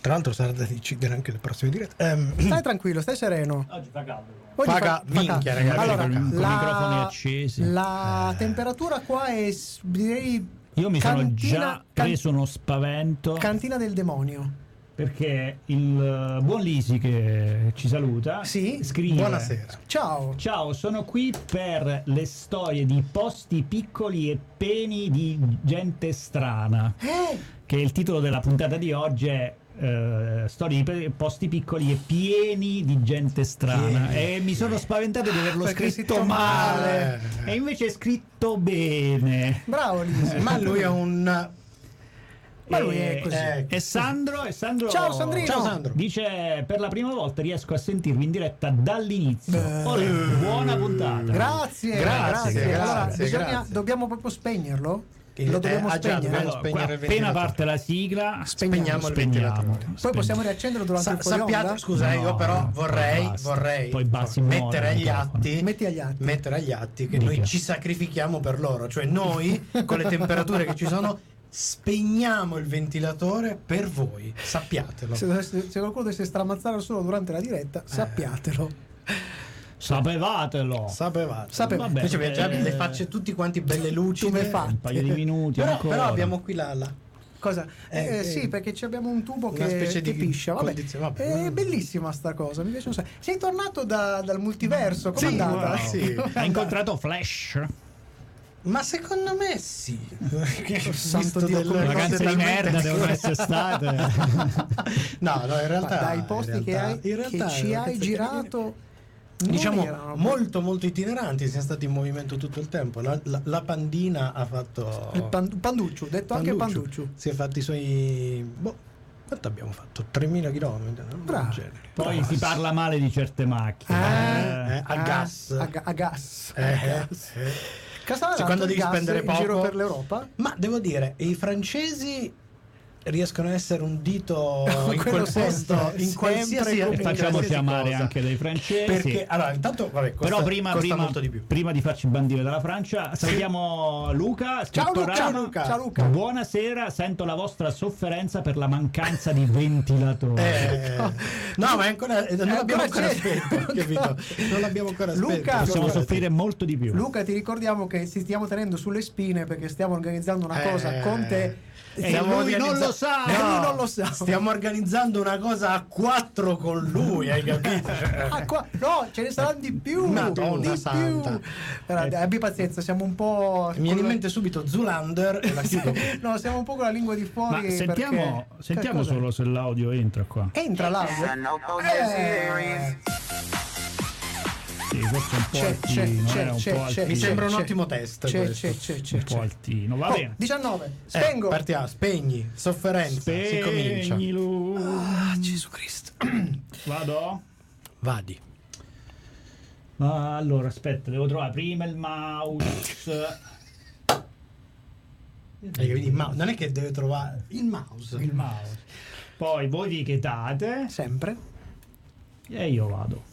Tra l'altro sarà da decidere anche le prossime dirette. Ehm, Stai tranquillo, stai sereno. Oggi fa caldo. Oggi Fa fa- ca- fa minchia, caldo. ragazzi, Allora. Con i la, microfoni accesi. La Eh. temperatura qua è direi Io mi sono cantina- già can- preso uno spavento cantina del demonio. perché il eh, buon Lisi che ci saluta Sì, scrive buonasera. Ciao. Ciao, sono qui per le storie di posti piccoli e pieni di gente strana. Eh, Che il titolo della puntata di oggi è eh, Storie di pe- posti piccoli e pieni di gente strana. Pieni. E mi sono spaventato di averlo Perché scritto male. male. E invece è scritto bene. bravo Lisi. Ma lui è un. Ma lui E- è così. eh, E Sandro, e Sandro Ciao, Sandrino. Ciao Sandro. Dice per la prima volta riesco a sentirvi in diretta dall'inizio. Ora, buona puntata. Grazie, Grazie, grazie. Allora, grazie, bisogna- grazie. dobbiamo proprio spegnerlo? Che- Lo dobbiamo eh, già, spegnere? dobbiamo Allora, spegnere qua il appena parte la sigla, Spegniamo il spegniamo. ventilatore. Poi possiamo riaccenderlo durante Sa- il fuori sappiate, onda? scusa, No, io però vorrei, basta. vorrei Poi basta, mettere agli il atti, Metti agli atti. mettere agli atti che Mica. noi ci sacrifichiamo per loro, cioè noi con le temperature che ci sono spegniamo il ventilatore per voi, sappiatelo. Se, dovesse- se qualcuno dovesse stramazzare solo durante la diretta, Eh. Sapevatelo. Sapevate. Sapevate. Vabbè, Invece abbiamo già le facce tutti quanti belle lucide. Come fa? un paio di minuti Però, ancora. però abbiamo qui la, la- Cosa? Eh, Eh, eh, sì, eh, perché ci abbiamo un tubo una che, specie che di piscia. Vabbè. vabbè. È bellissima sta cosa, mi piace un sacco. Sei tornato da- dal multiverso, com'è Sì, andata? wow. Sì. Hai incontrato Flash? Ma secondo me sì. Che ho Santo Dio, come di merda devono essere state. No, no, in realtà Ma dai posti in che, realtà- hai, in realtà che ci hai girato, non diciamo erano- molto molto itineranti siamo stati in movimento tutto il tempo la, la- la pandina ha fatto Il pan- Panduccio, detto anche Panduccio. si è fatti i suoi boh quanto abbiamo fatto 3000 km Bravo. Poi si parla male di certe macchine. Ah, Eh, eh, a gas. A, a gas. eh, a eh, gas. eh. Cioè, quando devi gas spendere in giro poco- per l'Europa? ma devo dire i francesi riescono a essere un dito in Quello quel posto in qualsiasi e e in facciamo qualsiasi chiamare cosa. anche dai francesi. perché allora intanto vabbè costa, Però prima, costa prima, molto di più prima di farci bandire dalla Francia, salutiamo Luca. Ciao Luca, Rama. Luca. Ciao Luca. Buonasera, sento la vostra sofferenza per la mancanza di ventilatori. Eh, no, ma è ancora, eh, non È l'abbiamo ancora capito? Non l'abbiamo ancora Luca, spento. Possiamo soffrire molto di più. Luca, ti ricordiamo che ci stiamo tenendo sulle spine perché stiamo organizzando una Eh, cosa con te. E Stiamo lui non organizza- lo sa. E lui non lo sa. Stiamo organizzando una cosa a quattro con lui, hai capito? Ah, qua- no, ce ne saranno di più. Madonna di santa. più. Però, dai, abbi pazienza, siamo un po'. Mi viene in mente subito Zulander. No, siamo un po' con la lingua di fuori. Ma sentiamo, perché- sentiamo solo se l'audio entra qua. Entra l'audio. Eh, Sì, forse un po' C'è, altino, c'è, eh, un c'è, po' c'è, altino. Mi sembra un ottimo test C'è, questo. c'è, c'è, c'è. un po' altino, va Oh, bene. 19. Eh, Spengo. partiamo, spegni, sofferenza, si comincia. Ah, Gesù Cristo. Vado? Vadi. Ah, allora, aspetta, devo trovare prima il mouse. Il mouse. Non è che deve trovare il mouse. Il mouse. Poi voi vi chetate Sempre. e io vado.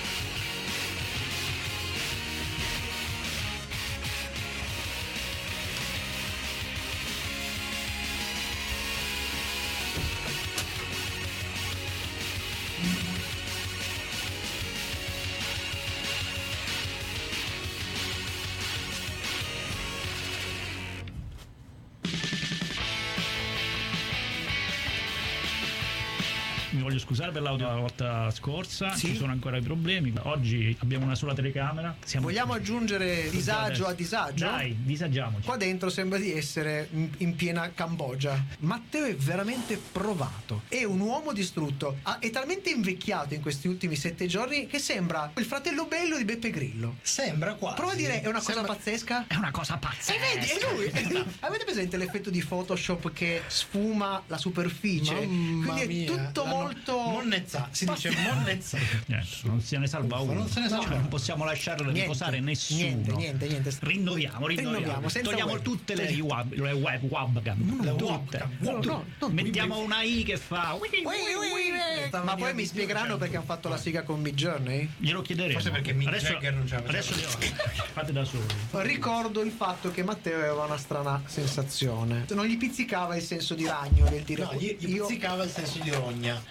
Voglio scusare per l'audio della volta scorsa, Sì. ci sono ancora i problemi. Oggi abbiamo una sola telecamera. Siamo Vogliamo aggiungere disagio a disagio? Dai, disagiamoci. Qua dentro sembra di essere in, in piena Cambogia. Matteo è veramente provato. È un uomo distrutto. Ha- è talmente invecchiato in questi ultimi sette giorni che sembra il fratello bello di Beppe Grillo. Sembra quasi. Prova a dire, è una cosa Sembra- pazzesca? È una cosa pazza. E vedi, è lui! Avete presente l'effetto di Photoshop che sfuma la superficie? Mamma Quindi è mia, tutto molto molto... Monnezza, si dice monnezza. Eh, non se ne salva Uffa, uno. non se ne salva Cioè, non possiamo lasciare riposare nessuno. Niente, niente, niente. Rinnoviamo, rinnoviamo. Togliamo web. tutte le web, le web, webcam. Le tutte. webcam, No, no, no. Mettiamo una I che fa. Ma poi mi spiegheranno perché hanno fatto la siga con Mid Journey? Glielo chiederemo. Forse perché Mick adesso, Jagger non ce la faceva. Adesso glielo fate da soli. Ricordo il fatto che Matteo aveva una strana sensazione. Non gli pizzicava il senso di ragno nel dire No, gli, gli io pizzicava il senso di rogna.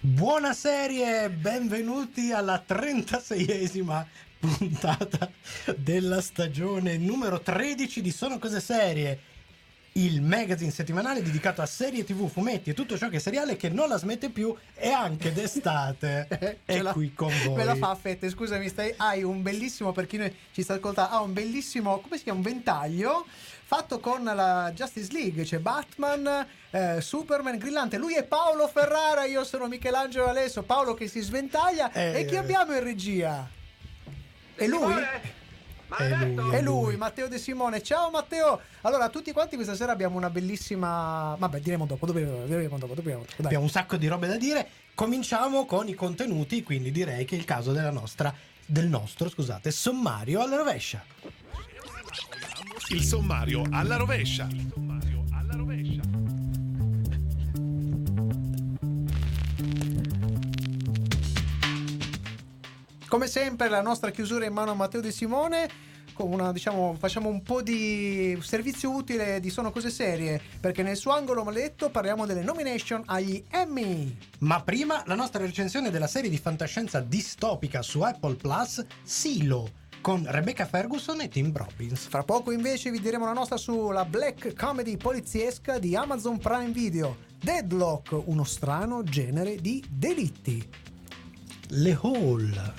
Buona serie, benvenuti alla 36esima puntata della stagione numero 13 di Sono Cose Serie, il magazine settimanale dedicato a serie tv, fumetti e tutto ciò che è seriale che non la smette più e anche d'estate è la- qui con voi. Me la fa fette, scusami, stai, hai un bellissimo, per chi ci sta ascoltando, ha un bellissimo, come si chiama, un ventaglio fatto con la Justice League, c'è Batman, eh, Superman, Grillante, lui è Paolo Ferrara, io sono Michelangelo Alesso, Paolo che si sventaglia Eh. e chi abbiamo in regia? E lui? È lui, È lui, Matteo De Simone. Ciao Matteo. Allora, tutti quanti questa sera abbiamo una bellissima. Vabbè, diremo dopo, diremo, diremo dopo, diremo dopo. Dai. Abbiamo un sacco di robe da dire. Cominciamo con i contenuti, quindi direi che è il caso della nostra, del nostro, scusate, sommario alla rovescia. Il sommario alla rovescia. Il sommario alla rovescia. Come sempre, la nostra chiusura in mano a Matteo De Simone. Con una, diciamo, facciamo un po' di servizio utile di Sono Cose Serie. Perché nel suo angolo maledetto parliamo delle nomination agli Emmy. Ma prima la nostra recensione della serie di fantascienza distopica su Apple Plus, Silo, con Rebecca Ferguson e Tim Robbins. Fra poco invece vi diremo la nostra sulla black comedy poliziesca di Amazon Prime Video. Deadlock, uno strano genere di delitti. Le Hall.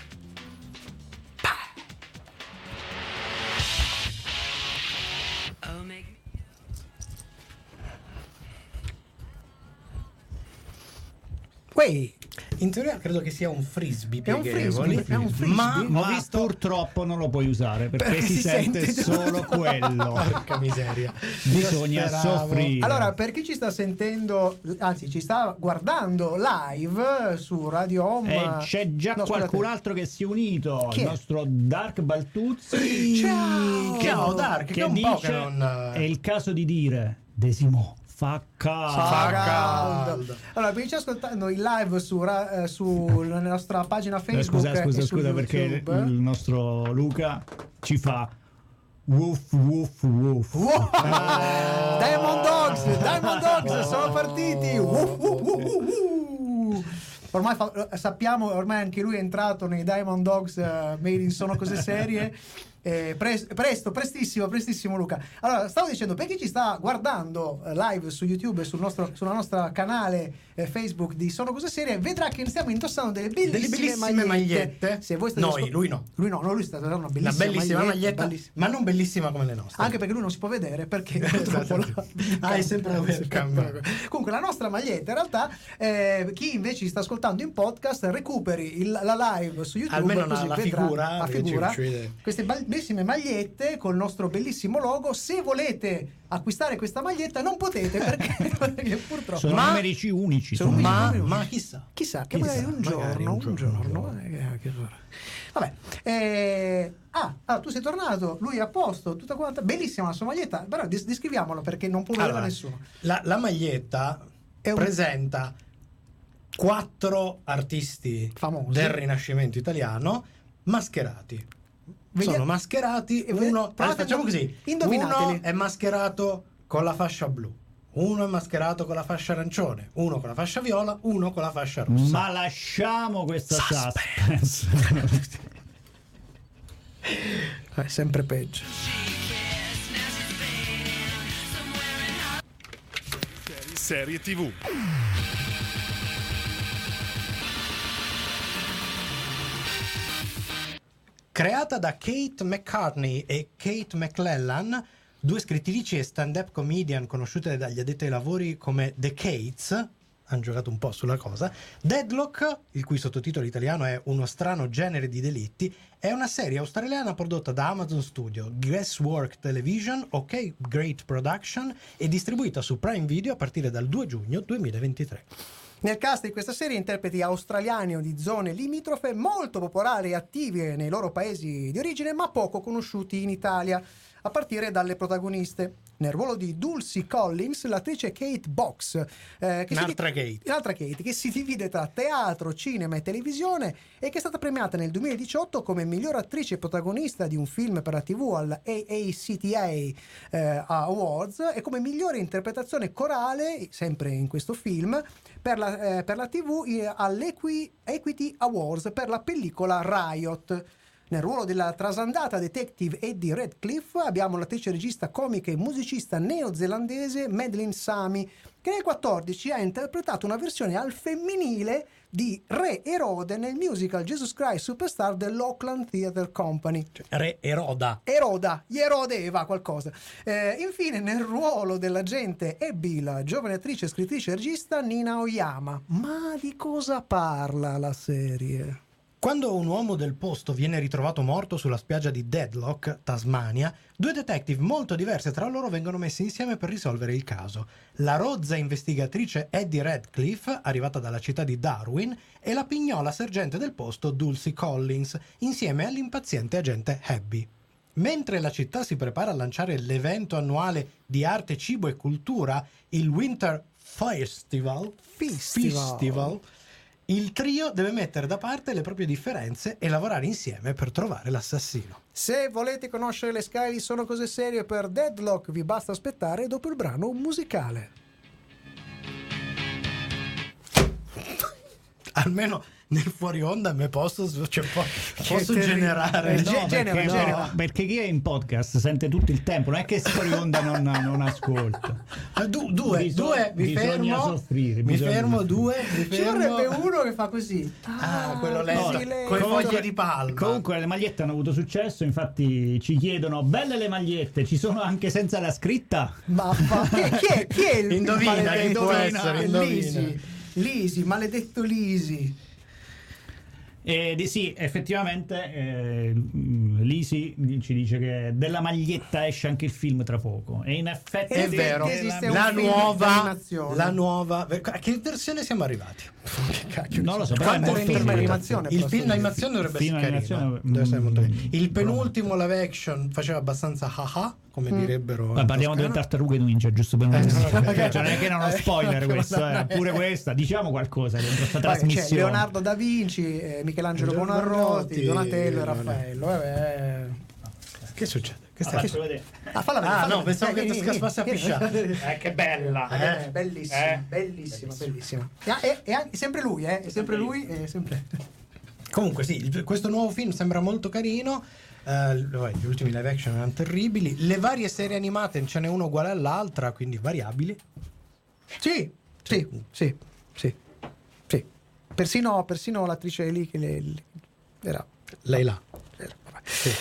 Uè, In teoria credo che sia un frisbee È un frisbee, è un frisbee. ma Ma visto purtroppo non lo puoi usare perché, Perché si, si sente, sente- solo quello. Porca miseria. Bisogna soffrire. Allora, per chi ci sta sentendo, anzi ci sta guardando live su Radio Home, E Eh, c'è già No, scusate. qualcun altro che si è unito, Chi il è? nostro Dark Baltuzzi. Ciao! Ciao, Dark, che che dice non- è il caso di dire Desimo fa caldo. Fa caldo. Allora, per chi ci sta ascoltando in live su, ra- eh, sulla nostra pagina Eh, Facebook Scusa, scusa, su scusa perché YouTube, il nostro Luca ci fa woof woof woof. Wow! Diamond Dogs, Diamond Dogs sono partiti. Uh, uh, uh, uh, uh. Ormai fa- sappiamo, ormai anche lui è entrato nei Diamond Dogs eh, made in sono cose serie. Eh, pres- presto, prestissimo, prestissimo Luca. Allora, stavo dicendo, per chi ci sta guardando eh, live su YouTube e sul nostro, sulla nostra canale eh, Facebook di Sono Cose Serie, vedrà che stiamo indossando delle bellissime, Delle bellissime magliette. Se voi state Noi, ascol- lui no. Lui no, no, lui sta usando una Una bellissima, bellissima maglietta, bellissima. ma non bellissima come le nostre. Anche perché lui non si può vedere perché Esatto. purtroppo la- Ah, è sempre la webcam. Comunque la nostra maglietta in realtà eh, chi invece ci sta ascoltando in podcast recuperi il- la live su YouTube Almeno la- così la vedrà figura, la figura queste bel- bellissime magliette col nostro bellissimo logo se volete acquistare questa maglietta non potete perché, perché purtroppo Sono Ma- numerici unici. Sono ma, ma chissà. Chissà che Chissà, magari un giorno, magari un giorno, eh, che- Vabbè, eh, ah, ah, tu sei tornato, lui è a posto, tutta quanta, bellissima la sua maglietta, però des- descriviamola perché non può vedere Allora, nessuno. La, la maglietta È un- presenta quattro artisti Famosi. del Rinascimento italiano mascherati. Vedi- Sono mascherati. E Uno, allora, facciamo così: indovinateli. uno è mascherato con la fascia blu, uno è mascherato con la fascia arancione, uno con la fascia viola, uno con la fascia rossa. Ma lasciamo questa Suspense. suspense. È sempre peggio. Serie TV. Creata da Kate McCartney e Kate McClellan, due scrittrici e stand-up comedian conosciute dagli addetti ai lavori come The Kates, hanno giocato un po' sulla cosa. Deadlock, il cui sottotitolo italiano è Uno strano genere di delitti, è una serie australiana prodotta da Amazon Studio, Guesswork Television, OK Great Production e distribuita su Prime Video a partire dal 2 giugno 2023. Nel cast di questa serie interpreti australiani o di zone limitrofe molto popolari e attivi nei loro paesi di origine ma poco conosciuti in Italia, a partire dalle protagoniste. Nel ruolo di Dulcie Collins, l'attrice Kate Box, eh, che si Un'altra di- Kate. un'altra Kate, che si divide tra teatro, cinema e televisione e che è stata premiata nel 2018 come miglior attrice protagonista di un film per la TV al AACTA eh, Awards e come migliore interpretazione corale, sempre in questo film, per la, eh, per la TV all'Equity Awards per la pellicola Riot. Nel ruolo della trasandata detective Eddie Radcliffe abbiamo l'attrice regista comica e musicista neozelandese Madeline Sami, che nel 14 ha interpretato una versione al femminile di Re Erode nel musical Jesus Christ Superstar dell'Auckland Theatre Company. Re Eroda. Eroda, gli erodeva qualcosa. Eh, infine, nel ruolo dell'agente Abby, la giovane attrice, scrittrice e regista Nina Oyama. Ma di cosa parla la serie? Quando un uomo del posto viene ritrovato morto sulla spiaggia di Deadlock, Tasmania, due detective molto diverse tra loro vengono messi insieme per risolvere il caso. La rozza investigatrice Eddie Radcliffe, arrivata dalla città di Darwin, e la pignola sergente del posto Dulcie Collins, insieme all'impaziente agente Abby. Mentre la città si prepara a lanciare l'evento annuale di arte, cibo e cultura, il Winter Festival, Festival. Festival, il trio deve mettere da parte le proprie differenze e lavorare insieme per trovare l'assassino. Se volete conoscere le di Sono Cose Serie per Deadlock, vi basta aspettare dopo il brano musicale. Almeno nel fuori onda me posso, cioè, po- posso generare. Eh, no? ge- genera, perché, genera. no, perché chi è in podcast sente tutto il tempo, non è che fuori onda non, non ascolta. Ah, du- due, Bisogna- due, mi fermo. soffrire, mi fermo, soffrire. due, mi Ci fermo. vorrebbe uno che fa così. Ah, quello lento, silenzio. con le foglie di palma. Comunque le magliette hanno avuto successo, infatti ci chiedono belle le magliette, ci sono anche senza la scritta. Ma chi, è, chi è- chi è il Indovina, Indovina. essere, indovina. Lisi, Lisi, maledetto Lisi. E di sì, effettivamente eh, Lisi ci dice che della maglietta esce anche il film tra poco. E in effetti È vero, esiste un la film nuova, la nuova. A che versione siamo arrivati? Che cacchio Non lo so, però è film animazione, Il film sì. d'animazione dovrebbe Film essere carino. Deve essere molto mm, carino. Il penultimo live action faceva abbastanza haha, come direbbero. Ma parliamo delle tartarughe ninja, giusto per non Eh, cioè, no, non è che era uno spoiler questo, eh, pure questa, diciamo qualcosa dentro questa trasmissione. Leonardo da Vinci, eh, Michelangelo Buonarroti, Donatello e. Raffaello. eh, Che succede? Che Ah, stai vedere. Ah, falla vedere, Ah, no, pensavo che Eh, ti eh, scappasse a eh, pisciare. Eh, che bella! Eh, Eh? bellissimo, Eh? bellissimo, bellissimo. E, e- e anche, sempre lui, eh? È sempre lui, è sempre... Comunque sì, questo nuovo film sembra molto carino. eh, vabbè, gli ultimi live action erano terribili. Le varie serie animate ce n'è una uguale all'altra, quindi variabili. Sì, sì, sì, sì, sì. Persino, persino l'attrice lì che le, le- era... Lei là. Vabbè. Sì.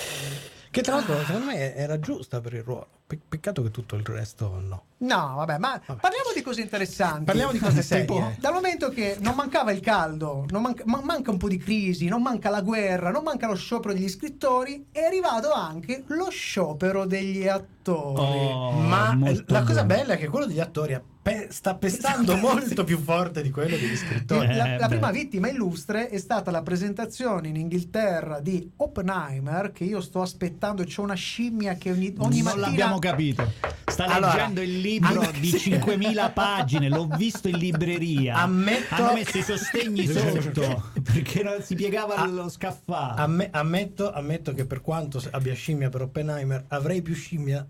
Che tra l'altro secondo me era giusta per il ruolo. Pe- peccato che tutto il resto no. No, vabbè, ma parliamo di cose interessanti. Parliamo di cose serie. Tipo, dal momento che non mancava il caldo, non manca, ma- manca un po' di crisi, non manca la guerra, non manca lo sciopero degli scrittori, è arrivato anche lo sciopero degli attori. Oh, Ma la cosa bella è che quello degli attori pe- sta pestando molto più forte di quello degli scrittori. Eh, La, la beh. prima vittima illustre è stata la presentazione in Inghilterra di Oppenheimer, che io sto aspettando, c'è una scimmia che ogni, ogni non mattina... l'abbiamo capito. Sta Allora, leggendo il libro am- di 5.000 pagine, l'ho visto in libreria. Ammetto- Hanno messo i sostegni sotto perché non si piegava Ah, lo scaffale. Amme- ammetto, ammetto che per quanto abbia scimmia per Oppenheimer, avrei più scimmia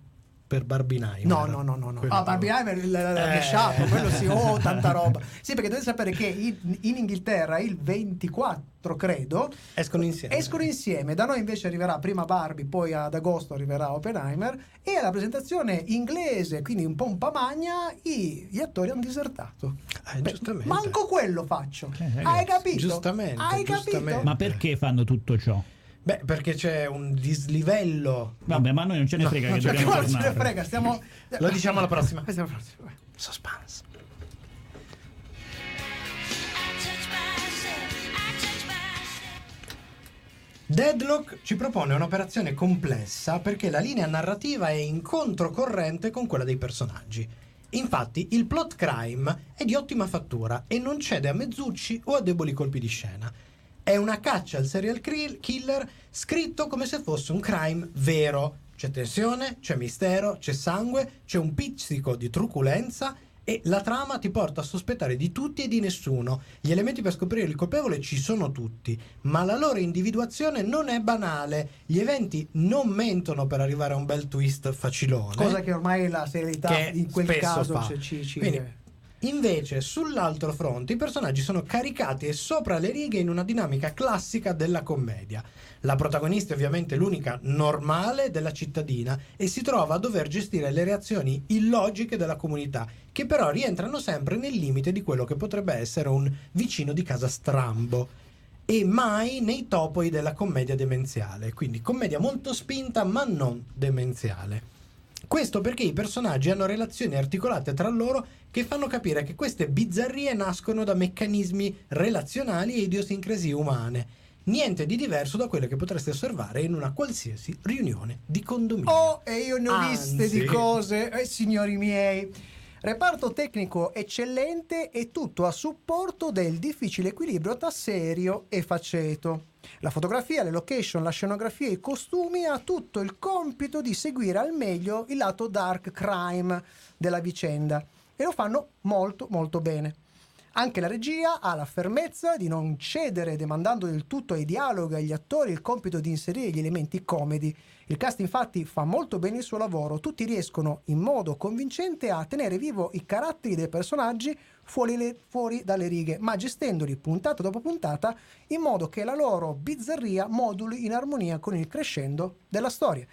per Barbenheimer. No, no, no, no, no. Ah, no. Barbenheimer il, Eh. il sciapo, quello sì, oh, tanta roba. Sì, perché dovete sapere che in, in Inghilterra il 24, credo, Escono insieme. escono insieme. Da noi invece arriverà prima Barbie, poi ad agosto arriverà Oppenheimer e alla presentazione inglese, quindi un po' un pamagna, i- gli attori hanno disertato. Eh, Beh, giustamente. manco quello faccio. Eh, ragazzi, Hai capito? giustamente, Hai capito? giustamente. Ma perché fanno tutto ciò? Beh, perché c'è un dislivello. Vabbè, ma noi non ce ne frega no, che dobbiamo tornare. Non ce ne frega, stiamo... Lo diciamo alla prossima. Questa è la prossima. Suspense. Deadlock ci propone un'operazione complessa perché la linea narrativa è in controcorrente con quella dei personaggi. Infatti, il plot crime è di ottima fattura e non cede a mezzucci o a deboli colpi di scena è una caccia al serial killer scritto come se fosse un crime vero. C'è tensione, c'è mistero, c'è sangue, c'è un pizzico di truculenza e la trama ti porta a sospettare di tutti e di nessuno. Gli elementi per scoprire il colpevole ci sono tutti, ma la loro individuazione non è banale. Gli eventi non mentono per arrivare a un bel twist facilone. Cosa che ormai la serialità in quel caso fa. ci- ci- Quindi, Invece, sull'altro fronte, i personaggi sono caricati e sopra le righe in una dinamica classica della commedia. La protagonista è ovviamente l'unica normale della cittadina e si trova a dover gestire le reazioni illogiche della comunità, che però rientrano sempre nel limite di quello che potrebbe essere un vicino di casa strambo. E mai nei topoi della commedia demenziale. Quindi commedia molto spinta ma non demenziale. Questo perché i personaggi hanno relazioni articolate tra loro che fanno capire che queste bizzarrie nascono da meccanismi relazionali e idiosincrasie umane. Niente di diverso da quello che potreste osservare in una qualsiasi riunione di condominio. Oh, e io ne ho viste Anzi. di cose, eh, signori miei. Reparto tecnico eccellente e tutto a supporto del difficile equilibrio tra serio e faceto. La fotografia, le location, la scenografia e i costumi ha tutto il compito di seguire al meglio il lato dark crime della vicenda e lo fanno molto molto bene. Anche la regia ha la fermezza di non cedere demandando del tutto ai dialoghi e agli attori il compito di inserire gli elementi comedi. Il cast infatti fa molto bene il suo lavoro, tutti riescono in modo convincente a tenere vivo i caratteri dei personaggi fuori, le- fuori dalle righe, ma gestendoli puntata dopo puntata in modo che la loro bizzarria moduli in armonia con il crescendo della storia.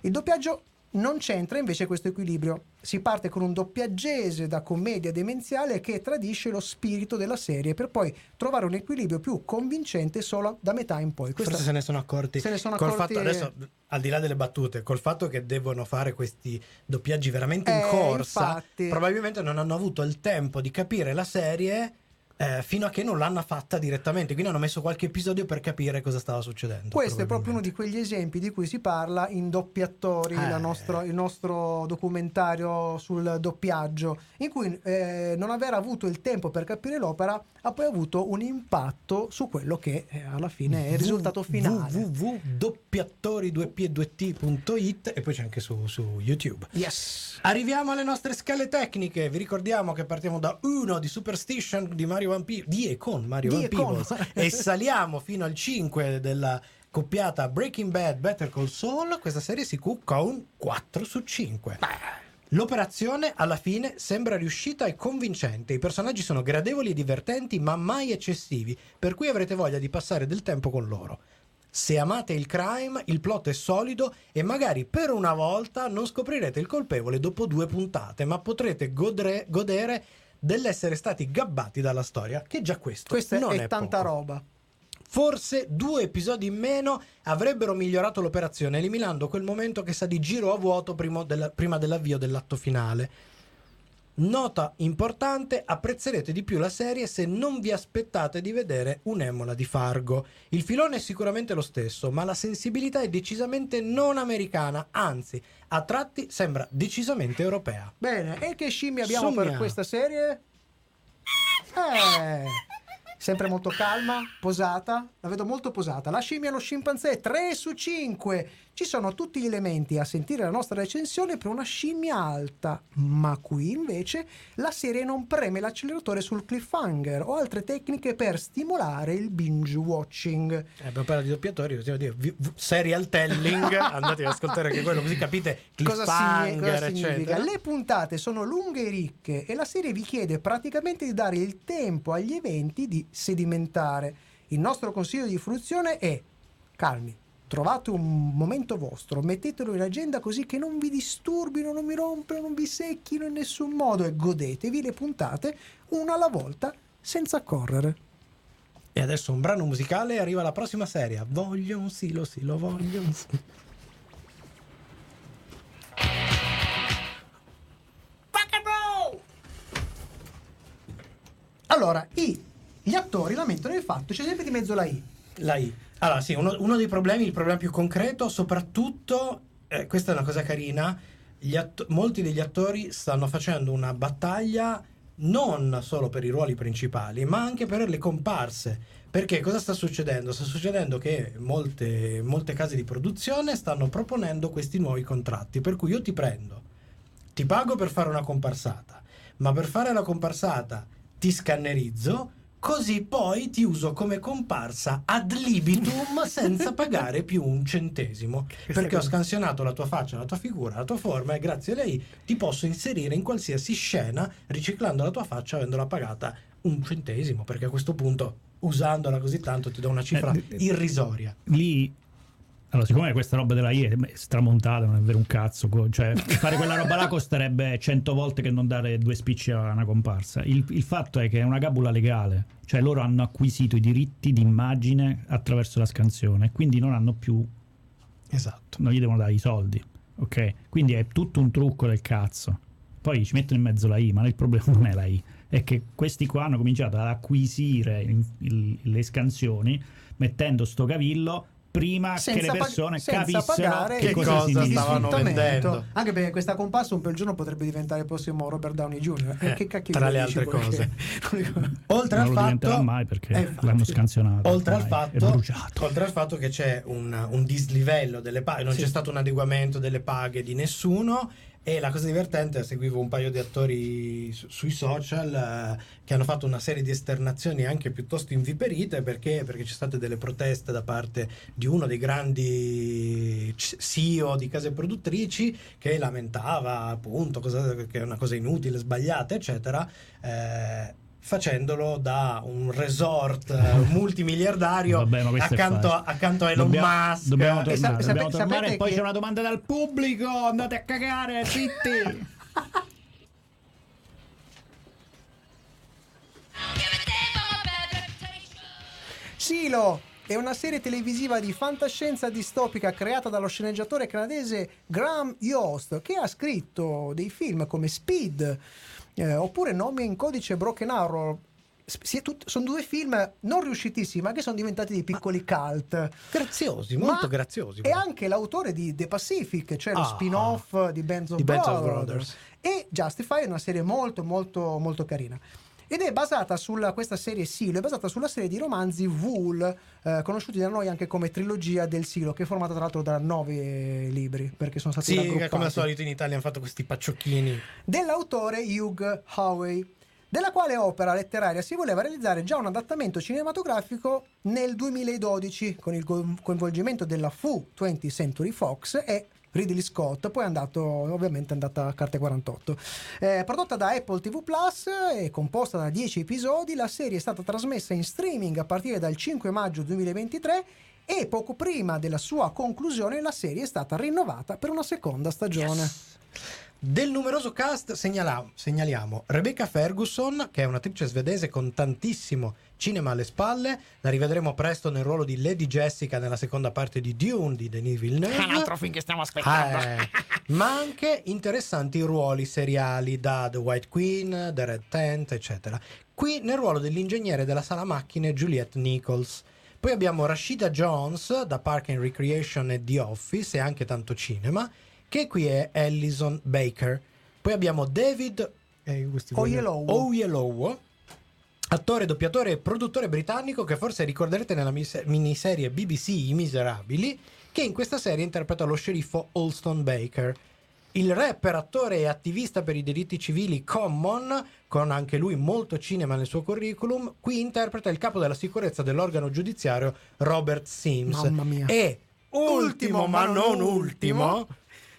Il doppiaggio non c'entra invece questo equilibrio. Si parte con un doppiaggese da commedia demenziale che tradisce lo spirito della serie per poi trovare un equilibrio più convincente solo da metà in poi. Questa- Forse se ne sono accorti. Se ne sono col accorti- fatto, adesso, al di là delle battute, col fatto che devono fare questi doppiaggi veramente in Eh, corsa, infatti. probabilmente non hanno avuto il tempo di capire la serie eh, fino a che non l'hanno fatta direttamente. Quindi hanno messo qualche episodio per capire cosa stava succedendo. Questo è proprio uno di quegli esempi di cui si parla in Doppiatori, Eh. la nostro- il nostro documentario sul doppiaggio, in cui eh, non aver avuto il tempo per capire l'opera ha poi avuto un impatto su quello che eh, alla fine è il risultato finale. www.doppiatori2p2t.it e poi c'è anche su, su YouTube. Yes. Arriviamo alle nostre scale tecniche. Vi ricordiamo che partiamo da 1 di Superstition di Mario Van Peebles, di e con Mario Di Van e con. Peebles e saliamo fino al 5 della coppiata Breaking Bad Better Call Saul. Questa serie si cucca un 4 su 5. L'operazione alla fine sembra riuscita e convincente. I personaggi sono gradevoli e divertenti, ma mai eccessivi, per cui avrete voglia di passare del tempo con loro. Se amate il crime, il plot è solido e magari per una volta non scoprirete il colpevole dopo due puntate, ma potrete godre- godere dell'essere stati gabbati dalla storia, che già questo Questa non è, è, tanta poco. roba. Forse due episodi in meno avrebbero migliorato l'operazione, eliminando quel momento che sa di giro a vuoto prima, della- prima dell'avvio dell'atto finale. Nota importante, apprezzerete di più la serie se non vi aspettate di vedere un'emola di Fargo. Il filone è sicuramente lo stesso, ma la sensibilità è decisamente non americana, anzi, a tratti sembra decisamente europea. Bene, e che scimmie abbiamo per Sogna. questa serie? Eh, sempre molto calma, posata. La vedo molto posata. La scimmia e lo scimpanzé 3 su 5. Ci sono tutti gli elementi a sentire la nostra recensione per una scimmia alta, ma qui invece la serie non preme l'acceleratore sul cliffhanger o altre tecniche per stimolare il binge watching. Eh, abbiamo parlato di doppiatori, possiamo dire vi- v- serial telling, andate ad ascoltare anche quello, così capite Cosa, signi- cosa significa? Le puntate sono lunghe e ricche e la serie vi chiede praticamente di dare il tempo agli eventi di sedimentare. Il nostro consiglio di fruizione è calmi. Trovate un momento vostro, mettetelo in agenda così che non vi disturbino, non vi rompono, non vi secchino in nessun modo e godetevi le puntate una alla volta senza correre. E adesso un brano musicale e arriva la prossima serie. Voglio un silo, sì, lo voglio un silo. Allora, i- gli attori lamentano il fatto, c'è sempre di mezzo la I. La I. Allora, sì, uno, uno dei problemi, il problema più concreto, soprattutto, eh, questa è una cosa carina, atto- molti degli attori stanno facendo una battaglia non solo per i ruoli principali, ma anche per le comparse. Perché cosa sta succedendo? Sta succedendo che molte, molte case di produzione stanno proponendo questi nuovi contratti, per cui io ti prendo, ti pago per fare una comparsata, ma per fare la comparsata ti scannerizzo, così poi ti uso come comparsa ad libitum senza pagare più un centesimo. Perché ho scansionato la tua faccia, la tua figura, la tua forma e grazie a lei ti posso inserire in qualsiasi scena riciclando la tua faccia avendola pagata un centesimo, perché a questo punto usandola così tanto ti do una cifra Eh, eh, irrisoria. lì allora siccome questa roba della IE è stramontata non è vero un cazzo cioè fare quella roba là costerebbe 100 volte che non dare due spicci a una comparsa. Il, il fatto è che è una gabula legale cioè loro hanno acquisito i diritti d'immagine attraverso la scansione quindi non hanno più Esatto. non gli devono dare i soldi ok? Quindi è tutto un trucco del cazzo. Poi ci mettono in mezzo la I ma il problema non è la I è che questi qua hanno cominciato ad acquisire il- il- le scansioni mettendo sto cavillo prima che le Senza pag- persone senza capissero che che cosa, cosa stavano vendendo. Anche perché questa comparsa un bel giorno potrebbe diventare il prossimo Robert Downey Jr. Eh, Eh, che cacchio tra gli le altre cose. Oltre non al fatto mai perché Eh, infatti. l'hanno scansionato oltre al, fatto, bruciato oltre al fatto che c'è un, un dislivello delle paghe, non Sì. c'è stato un adeguamento delle paghe di nessuno. E la cosa divertente, seguivo un paio di attori su- sui social eh, che hanno fatto una serie di esternazioni anche piuttosto inviperite perché, perché c'è state delle proteste da parte di uno dei grandi CEO di case produttrici che lamentava appunto cosa- che è una cosa inutile, sbagliata, eccetera. eh, facendolo da un resort eh, multimiliardario Vabbè, accanto, a, accanto a Elon Dobbiamo- Musk. dobbiamo tornare, sa- dobbiamo tornare sapete e poi che- c'è una domanda dal pubblico andate a cagare zitti! Silo è una serie televisiva di fantascienza distopica creata dallo sceneggiatore canadese Graham Yost che ha scritto dei film come Speed eh, oppure Nomi in codice Broken Arrow. Tut- sono due film non riuscitissimi ma che sono diventati dei piccoli cult. graziosi, Ma molto graziosi. È anche l'autore di The Pacific, cioè lo Ah. spin-off di Bands of, Di of Brothers. Brothers. E Justify è una serie molto, molto, molto carina. Ed è basata sulla, questa serie Silo, è basata sulla serie di romanzi Wool, eh, conosciuti da noi anche come trilogia del Silo, che è formata tra l'altro da nove libri, perché sono stati Sì, raggruppati come al solito in Italia hanno fatto questi pacciocchini. dell'autore Hugh Howey, della quale opera letteraria si voleva realizzare già un adattamento cinematografico nel 2012 con il co- coinvolgimento della Fu 20th Century Fox e Ridley Scott, poi è andato, ovviamente è andata a carte 48. Eh, prodotta da Apple TV Plus e composta da 10 episodi, la serie è stata trasmessa in streaming a partire dal 5 maggio 2023 e poco prima della sua conclusione la serie è stata rinnovata per una seconda stagione. Del numeroso cast segnala- segnaliamo Rebecca Ferguson, che è un'attrice svedese con tantissimo cinema alle spalle. La rivedremo presto nel ruolo di Lady Jessica nella seconda parte di Dune di Denis Villeneuve. Un altro film che stiamo aspettando. Eh, ma anche interessanti ruoli seriali da The White Queen, The Red Tent, eccetera. Qui nel ruolo dell'ingegnere della sala macchine Juliette Nichols. Poi abbiamo Rashida Jones da Park and Recreation e The Office e anche tanto cinema, che qui è Allison Baker. Poi abbiamo David eh, Oyelowo. Attore, doppiatore e produttore britannico che forse ricorderete nella miniserie BBC I Miserabili, che in questa serie interpreta lo sceriffo Alston Baker. Il rapper, attore e attivista per i diritti civili Common, con anche lui molto cinema nel suo curriculum, qui interpreta il capo della sicurezza dell'organo giudiziario Robert Sims. Mamma mia. E ultimo ma non ultimo,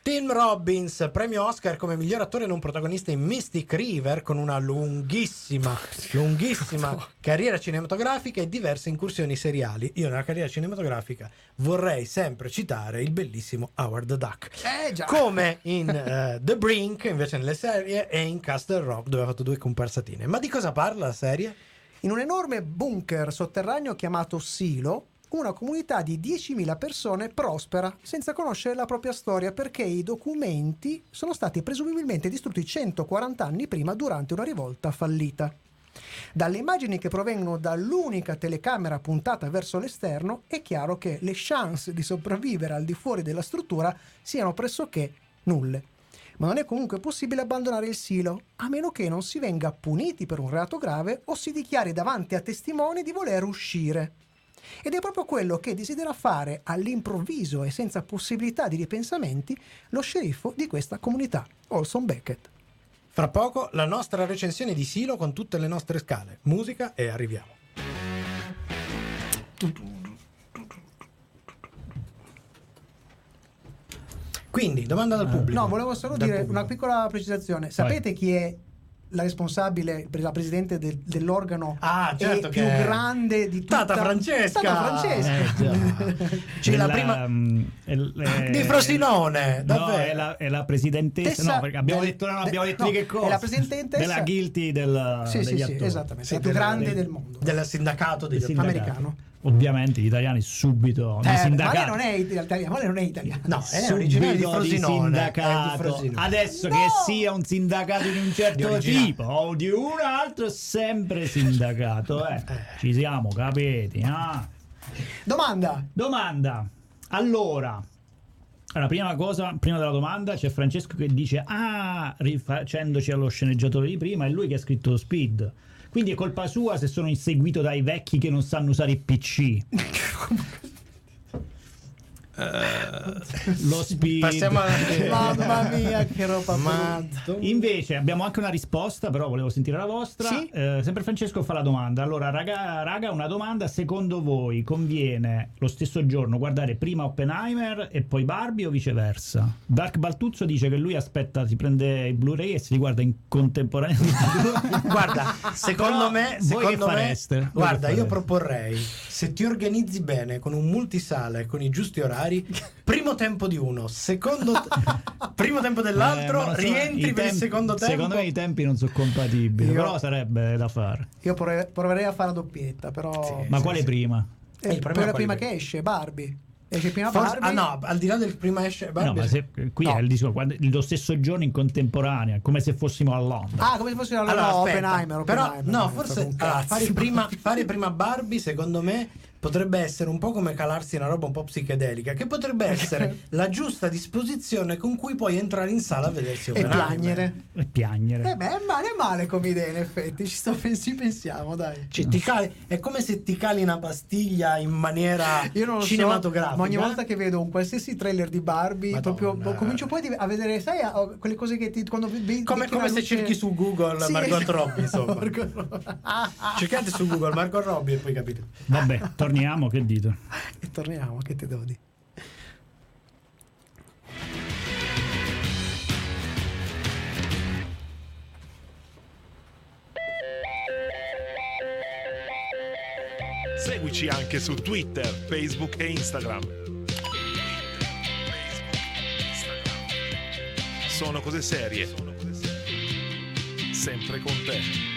Tim Robbins, premio Oscar come miglior attore non protagonista in Mystic River con una lunghissima, lunghissima carriera cinematografica e diverse incursioni seriali. Io nella carriera cinematografica vorrei sempre citare il bellissimo Howard the Duck. Eh già. Come in eh, The Brink, invece nelle serie, e in Castle Rock, dove ha fatto due comparsatine. Ma di cosa parla la serie? In un enorme bunker sotterraneo chiamato Silo, una comunità di 10.000 persone prospera senza conoscere la propria storia perché i documenti sono stati presumibilmente distrutti 140 anni prima durante una rivolta fallita. Dalle immagini che provengono dall'unica telecamera puntata verso l'esterno è chiaro che le chance di sopravvivere al di fuori della struttura siano pressoché nulle. Ma non è comunque possibile abbandonare il silo, a meno che non si venga puniti per un reato grave o si dichiari davanti a testimoni di voler uscire. Ed è proprio quello che desidera fare all'improvviso e senza possibilità di ripensamenti lo sceriffo di questa comunità, Olson Beckett. Fra poco la nostra recensione di Silo con tutte le nostre scale, musica e arriviamo. Quindi, domanda dal pubblico. No, volevo solo Dal dire pubblico. una piccola precisazione. Sapete chi è la responsabile, la presidente del- dell'organo Ah, certo che più è grande di tutta Tata Francesca. Tata Francesca. Eh. C'è la Della, prima- mm, è l- è- Di Frosinone, No, è la, è la presidentessa. Tessa No, perché abbiamo del- detto, no, de- abbiamo detto no, di che è cosa? la presidentessa- Della guilty del, Sì, sì, degli sì, attori. esattamente, Sì, la più grande del- del mondo. Del sindacato degli Del sindacato. Americano. Ovviamente gli italiani subito di Eh, ma sindacato. lei non è italiano, ma lei non è italiano. No, è originario di Subito Frosinone. sindacato. è di Frosinone. Adesso No! che sia un sindacato di un Di certo originale. tipo o di un altro, sempre sindacato. Eh. Ci siamo capiti. ah. Domanda. Domanda. Allora, allora, prima cosa, prima della domanda, c'è Francesco che dice: Ah, rifacendoci allo sceneggiatore di prima, è lui che ha scritto Speed. Quindi è colpa sua se sono inseguito dai vecchi che non sanno usare il PC. Lo Speed. Passiamo avanti. Mamma mia, che roba Ma. Invece abbiamo anche una risposta, però volevo sentire la vostra. Sì? Eh, sempre Francesco fa la domanda. Allora, raga, raga, una domanda. Secondo voi conviene lo stesso giorno guardare prima Oppenheimer e poi Barbie o viceversa? Dark Baltuzzo dice che lui aspetta, si prende i Blu-ray e si li guarda in contemporanea. Guarda, secondo Però me, voi secondo che me- fareste? Voi che guarda, io proporrei se ti organizzi bene con un multisala e con i giusti orari, primo tempo di uno, secondo primo tempo Eh, dell'altro, so, rientri i per il tempi- secondo tempo. Secondo me i tempi non sono compatibili, Io- però sarebbe da fare. Io prove- proverei a fare la doppietta, però. Sì. Ma quale prima? Eh, il problema quella è prima quello. che esce, Barbie. Esce prima Forse- Barbie. ah no, al di là del prima esce No, Barbie, ma se, qui No. è il discorso, quando- lo stesso giorno in contemporanea, come se fossimo a Londra. Ah, come se fosse allora, Allora, no, aspetta, Oppenheimer, però Oppenheimer, no, forse allora, fare, prima, fare prima Barbie, secondo me, potrebbe essere un po' come calarsi una roba un po' psichedelica, che potrebbe essere la giusta disposizione con cui puoi entrare in sala a vedersi e Oppenheimer. piangere. E piangere. Eh beh, è male, è male come idea, in effetti. Ci sto ci pensiamo, dai. Cioè, ti cali- è come se ti cali una pastiglia in maniera Io non lo so, cinematografica. ma ogni volta che vedo un qualsiasi trailer di Barbie, Madonna. proprio comincio poi a vedere, sai, quelle cose che ti quando vedi come, come una se luce- cerchi su Google Sì, Margot esatto. Robbie, insomma. Margot. Cercate su Google Margot Robbie e poi capite. Vabbè, torniamo, che dite? E torniamo, che te devo dire. Seguici anche su Twitter, Facebook e Instagram. Sono cose serie. Sempre con te.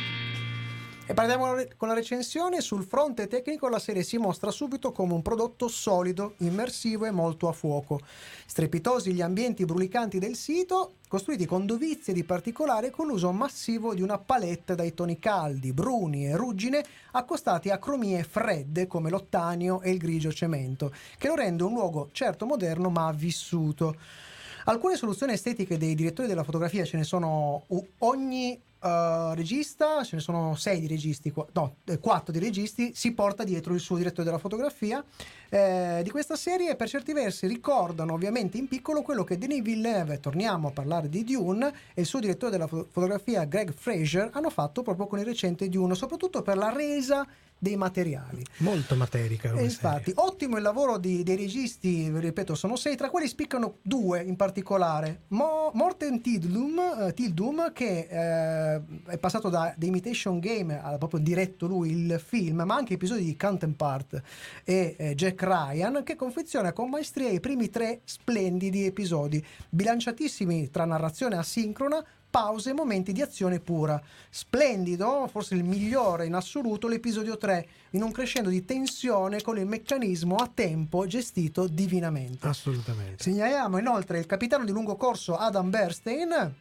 E partiamo con la recensione. Sul fronte tecnico la serie si mostra subito come un prodotto solido, immersivo e molto a fuoco. Strepitosi gli ambienti brulicanti del sito, costruiti con dovizie di particolare con l'uso massivo di una palette dai toni caldi, bruni e ruggine accostati a cromie fredde come l'ottanio e il grigio cemento, che lo rende un luogo certo moderno ma vissuto. Alcune soluzioni estetiche dei direttori della fotografia ce ne sono ogni eh, regista, ce ne sono sei di registi, no, eh, quattro di registi, si porta dietro il suo direttore della fotografia eh, di questa serie per certi versi ricordano ovviamente in piccolo quello che Denis Villeneuve, torniamo a parlare di Dune, e il suo direttore della fo- fotografia Greg Fraser hanno fatto proprio con il recente Dune, soprattutto per la resa dei materiali. Molto materica. E infatti, serie. ottimo il lavoro di- dei registi, ripeto, sono sei, tra quelli spiccano due in particolare. Mo- Morten Tildum, eh, Tildum, che eh, è passato da The Imitation Game, ha proprio diretto lui il film, ma anche episodi di Counterpart e eh, Jack Ryan, che confeziona con maestria i primi tre splendidi episodi, bilanciatissimi tra narrazione asincrona, pause e momenti di azione pura. Splendido, forse il migliore in assoluto, l'episodio 3, in un crescendo di tensione con il meccanismo a tempo gestito divinamente. Assolutamente. Segnaliamo inoltre il capitano di lungo corso Adam Bernstein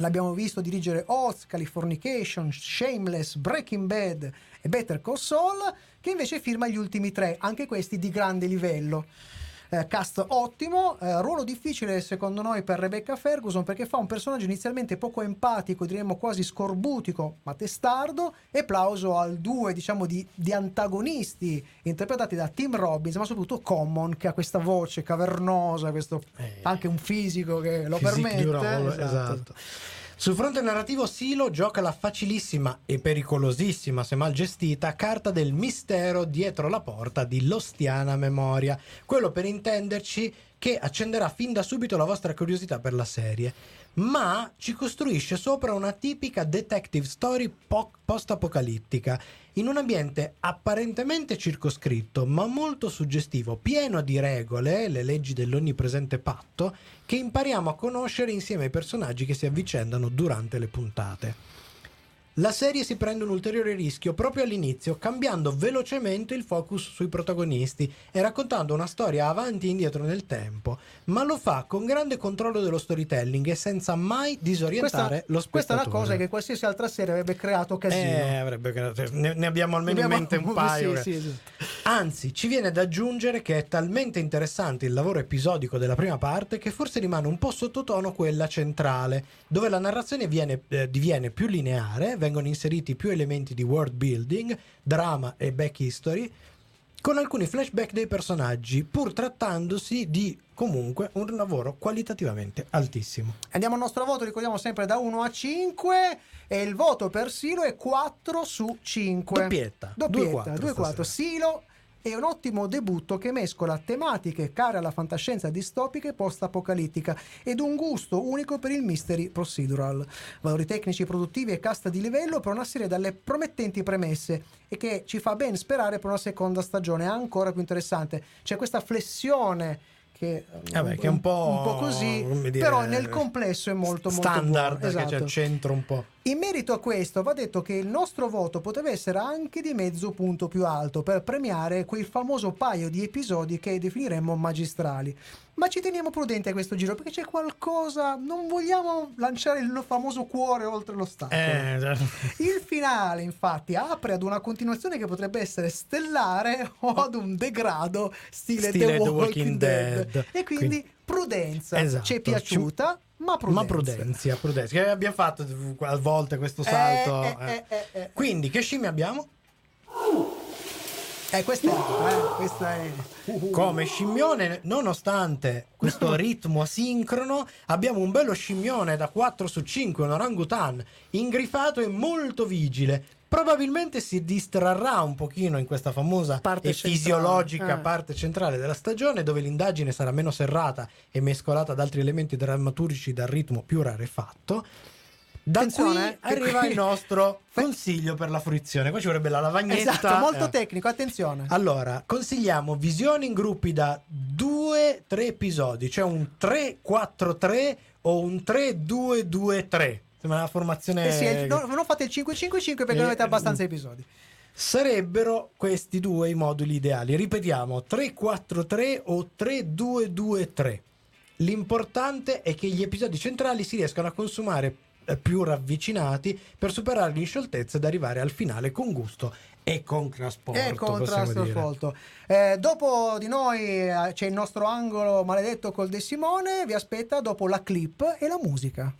L'abbiamo visto dirigere Oz, Californication, Shameless, Breaking Bad e Better Call Saul, che invece firma gli ultimi tre, anche questi di grande livello. Eh, cast ottimo, eh, ruolo difficile secondo noi per Rebecca Ferguson perché fa un personaggio inizialmente poco empatico, diremmo quasi scorbutico, ma testardo. E applauso al duo diciamo di, di antagonisti interpretati da Tim Robbins, ma soprattutto Common che ha questa voce cavernosa, questo, Eh. anche un fisico che lo permette. esatto. esatto. Sul fronte narrativo Silo gioca la facilissima e pericolosissima, se mal gestita, carta del mistero dietro la porta di Lostiana Memoria. Quello per intenderci che accenderà fin da subito la vostra curiosità per la serie, ma ci costruisce sopra una tipica detective story po- post-apocalittica, in un ambiente apparentemente circoscritto, ma molto suggestivo, pieno di regole, le leggi dell'onnipresente patto, che impariamo a conoscere insieme ai personaggi che si avvicendano durante le puntate. La serie si prende un ulteriore rischio proprio all'inizio, cambiando velocemente il focus sui protagonisti e raccontando una storia avanti e indietro nel tempo, ma lo fa con grande controllo dello storytelling e senza mai disorientare Questa, lo spettatore. questa è una cosa che qualsiasi altra serie avrebbe creato casino. Eh, avrebbe creato- ne, ne abbiamo almeno Abbiamo- in mente un paio. Sì, sì, esatto. Anzi, ci viene da aggiungere che è talmente interessante il lavoro episodico della prima parte che forse rimane un po' sottotono quella centrale, dove la narrazione viene, eh, diviene più lineare, vengono inseriti più elementi di world building, drama e back history, con alcuni flashback dei personaggi, pur trattandosi di comunque un lavoro qualitativamente altissimo. Andiamo al nostro voto, ricordiamo sempre da 1 a 5 e il voto per Silo è 4 su 5. Doppietta, Doppietta, 2-4 2-4. stasera. Silo è un ottimo debutto che mescola tematiche care alla fantascienza distopica e post-apocalittica ed un gusto unico per il mystery procedural. Valori tecnici produttivi e cast di livello per una serie dalle promettenti premesse e che ci fa ben sperare per una seconda stagione ancora più interessante. C'è questa flessione che, Vabbè, che è un po', un po' così, dire, però nel complesso è molto molto standard, buono. che c'è Esatto. al centro un po'. In merito a questo va detto che il nostro voto poteva essere anche di mezzo punto più alto per premiare quel famoso paio di episodi che definiremmo magistrali. Ma ci teniamo prudenti a questo giro perché c'è qualcosa, non vogliamo lanciare il famoso cuore oltre l'ostacolo. Eh, Il finale, infatti, apre ad una continuazione che potrebbe essere stellare o ad un degrado stile, Stile The Walking, Dead. E quindi, Quindi- prudenza. Esatto. Ci è piaciuta, ma prudenza. Ma prudenza, prudenza. Che abbiamo fatto a volte questo salto. Eh, eh. eh, eh, eh, eh. Quindi, che scimmie abbiamo? Eh, questa è, eh, è. Come scimmione, nonostante questo ritmo asincrono, abbiamo un bello scimmione da 4 su 5, un orangutan, ingrifato e molto vigile. Probabilmente si distrarrà un pochino in questa famosa Parte e centrale, fisiologica eh. parte centrale della stagione, dove l'indagine sarà meno serrata e mescolata ad altri elementi drammaturgici dal ritmo più rarefatto. Da Attenzione, qui eh, arriva il nostro consiglio per la fruizione. Qua ci vorrebbe la lavagnetta. Esatto, molto eh. tecnico, attenzione. Allora, consigliamo visioni in gruppi da 2-3 episodi, cioè un 3-4-3 o un 3-2-2-3. Sembra una formazione. Eh sì, il- no, non fate il 5-5-5 perché non avete Eh, abbastanza episodi. Sarebbero questi due i moduli ideali. Ripetiamo: 3-4-3 o 3-2-2-3. L'importante è che gli episodi centrali si riescano a consumare eh, più ravvicinati per superare l'inscioltezza ed arrivare al finale con gusto e con trasporto. E dire. folto. Eh, dopo di noi eh, c'è il nostro angolo maledetto col De Simone. Vi aspetta dopo la clip e la musica.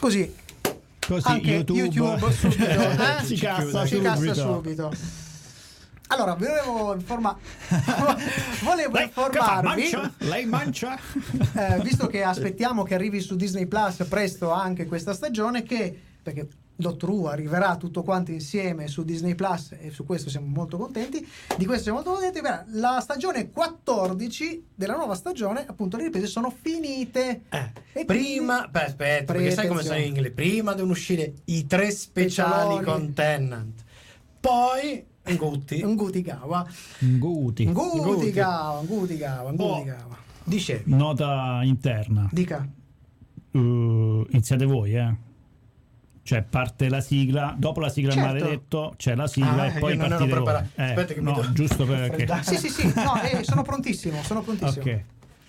Così, Così anche YouTube, YouTube, subito eh? si cassa Si cassa subito. subito. Allora, volevo informa- volevo Lei, informarvi, Mancia? Lei mancia? eh, visto che aspettiamo che arrivi su Disney Plus presto anche questa stagione, che perché Doctor Who arriverà tutto quanto insieme su Disney Plus e su questo siamo molto contenti. Di questo siamo molto contenti. Beh, La stagione 14 della nuova stagione, appunto, le riprese sono finite. Eh, E prima, quindi- beh, aspetta, perché sai come sono in inglese? Prima devono uscire i tre speciali con Tennant, poi Gutti. Un Gutigawa. Guti. Un Gutigawa, un Gutigawa, un Boh. Gutigawa. Dicevi. Nota interna. Dica. Uh, iniziate voi, eh. Cioè, parte la sigla, dopo la sigla Certo. maledetto c'è la sigla Ah, e poi non ero voi. preparato. Eh, Aspetta che mi no, devo- giusto perché... Sì, sì, sì, no, eh, sono prontissimo, sono prontissimo. Ok.